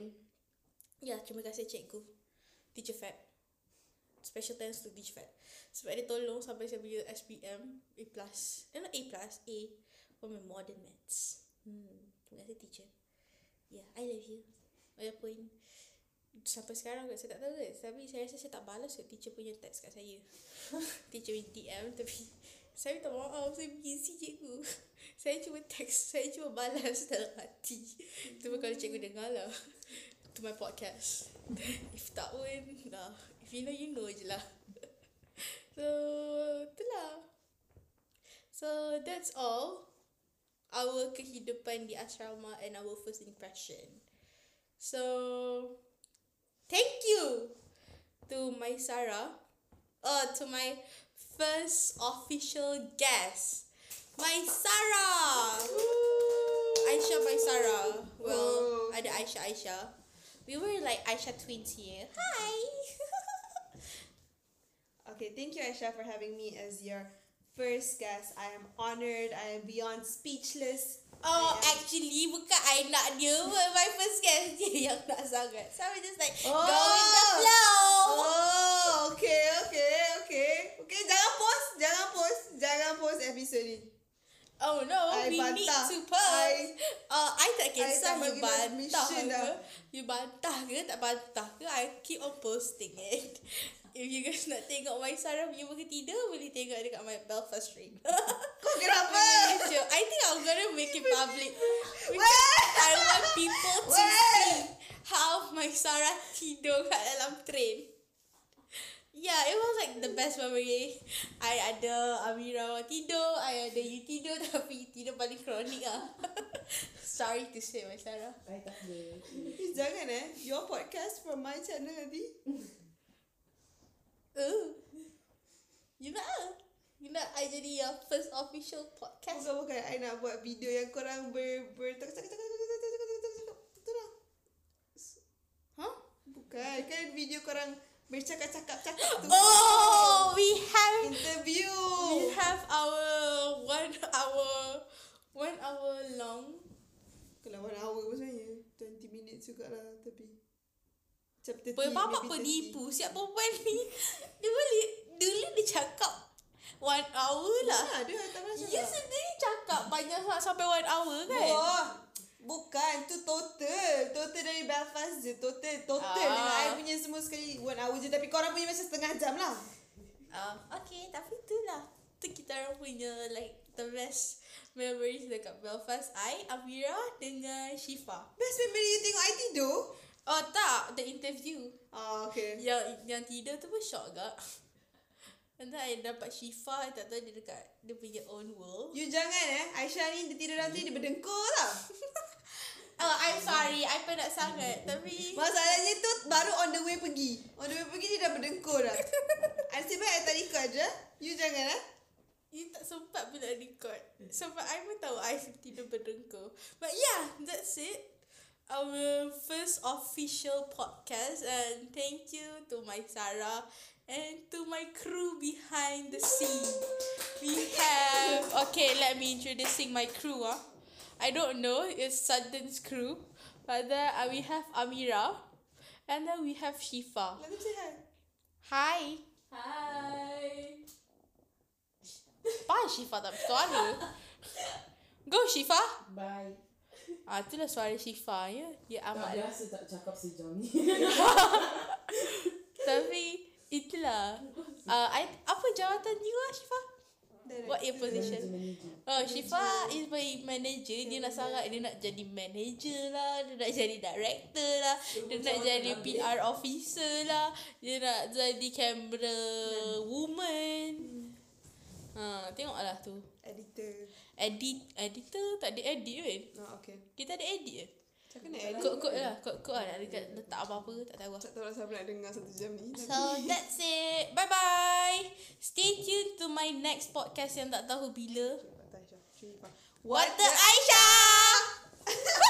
Ya, terima kasih cikgu. Teacher Fat. Special thanks to Teacher Fat. Sebab dia tolong sampai saya punya SPM A+. Eh, not A+, A for my modern maths. Hmm, terima kasih teacher. Yeah, I love you. Walaupun sampai sekarang saya tak tahu kan. Tapi saya rasa saya tak balas kot teacher punya text kat saya. (laughs) teacher punya DM tapi saya minta maaf, saya busy cikgu. (laughs) Saya cuma text, saya cuma balas dalam hati. Cuma kalau cikgu dengar lah. To my podcast. (laughs) If tak pun, dah. If you know, you know je lah. (laughs) So, itulah. So, that's all. Our kehidupan di asrama and our first impression. So, thank you to my Sarah. Uh, to my first official guest. My Sarah! Aisyah my Sarah. Well, ada Aisyah Aisyah. We were like Aisyah twins here. Hi! (laughs) Okay, thank you, Aisha, for having me as your first guest. I am honored. I am beyond speechless. Oh, I actually bukan I nak dia pun. My first guest dia (laughs) yang nak sangat. So I just like go Oh. with the flow. Oh, okay, okay, okay. Okay, jangan post, jangan post, jangan post episode ni. Oh no, I we need bantah. to post. I- uh, I tak kisah tak you bantah ke. You bantah ke tak bantah ke. I keep on posting it. If you guys (laughs) nak tengok my Sarah punya muka tidur, boleh tengok dekat my Belfast stream. Kau (laughs) kenapa? I think I'm gonna make it public. (laughs) Because! I want people to see how my Sarah tidur kat dalam train. Yeah, it was like the best memory. I ada Amira tidur, I ada you tidur tapi you tidur paling kronik ah. Sorry to say my Sarah. I tak ada. Eh, Jangan eh. Your podcast from my channel nanti. Uh. You nak ah? You nak I jadi your first official podcast? Bukan bukan. I nak buat video yang korang ber... ber tak, tak, tak, tak, tak, tak, tak, tak, tak, tak, tak. Betul lah. Huh? Bukan. Kan video korang bercakap-cakap-cakap tu. Oh, we have Interview. We have our one hour one hour long. Kalau one hour pun sebenarnya 20 minutes juga lah Tapi Macam 30 Boleh bapak penipu siap perempuan ni. (laughs) Dia boleh dulu dia cakap one hour 30. lah. Lah, dia tak Dia sendiri cakap banyak sangat sampai one hour kan. Wah, Bukan, tu total Total dari Belfast je Total Total Ah. dengan I punya semua sekali One hour je Tapi korang punya macam setengah jam lah Um, okay, tapi itulah. Tu kita orang punya like the best memories dekat Belfast. I, Amira dengan Shifa. Best memory you tengok I tidur Oh tak, the interview. Ah, okay Yang yang tidur tu pun shock agak. (laughs) And then I dapat Shifa, I tak tahu dia dekat dia punya own world. You jangan eh Aisyah ni dia tidur nanti Dia berdengkur lah (laughs) Oh, I'm sorry. I penat sangat. Tapi... Masalahnya tu Baru on the way pergi On the way pergi dia dah berdengkur dah Nasib (laughs) baik I tak record je You jangan eh You tak sempat pun nak record. Sampai I pun tahu I tidur berdengkur. But yeah, that's it. Our first official podcast. And thank you to my Sarah and to my crew behind the scene. We have... Okay, let me introducing my crew. Ah, I don't know. It's Sutton's crew. But then uh, we have Amira. And then we have Shifa. Let them say hi Hi. Hai. Apa Shifa tak bersuara? (laughs) Go Shifa. Bye. Ah, itulah suara Shifa ya. Ya Tak amat. biasa tak cakap sejam ni. (laughs) Tapi itulah. Uh, I, apa jawatan you ah Shifa? What your position? Oh, Shifa is my manager. Dia nak sangat dia nak jadi manager lah. Dia nak jadi director lah. Dia nak jadi PR officer lah. Dia nak jadi camera woman. Ha, tengoklah tu. Editor Edit, editor tak ada edit kan? Oh okay Kita ada edit? Macam Macam kena edit. Kod-kod lah. Kod-kod lah. Nak dekat letak apa-apa. Tak tahu lah. Tak tahu lah siapa nak dengar satu jam ni. So that's it. Bye bye. Stay tuned to my next podcast yang tak tahu bila. What the Aisyah? (laughs)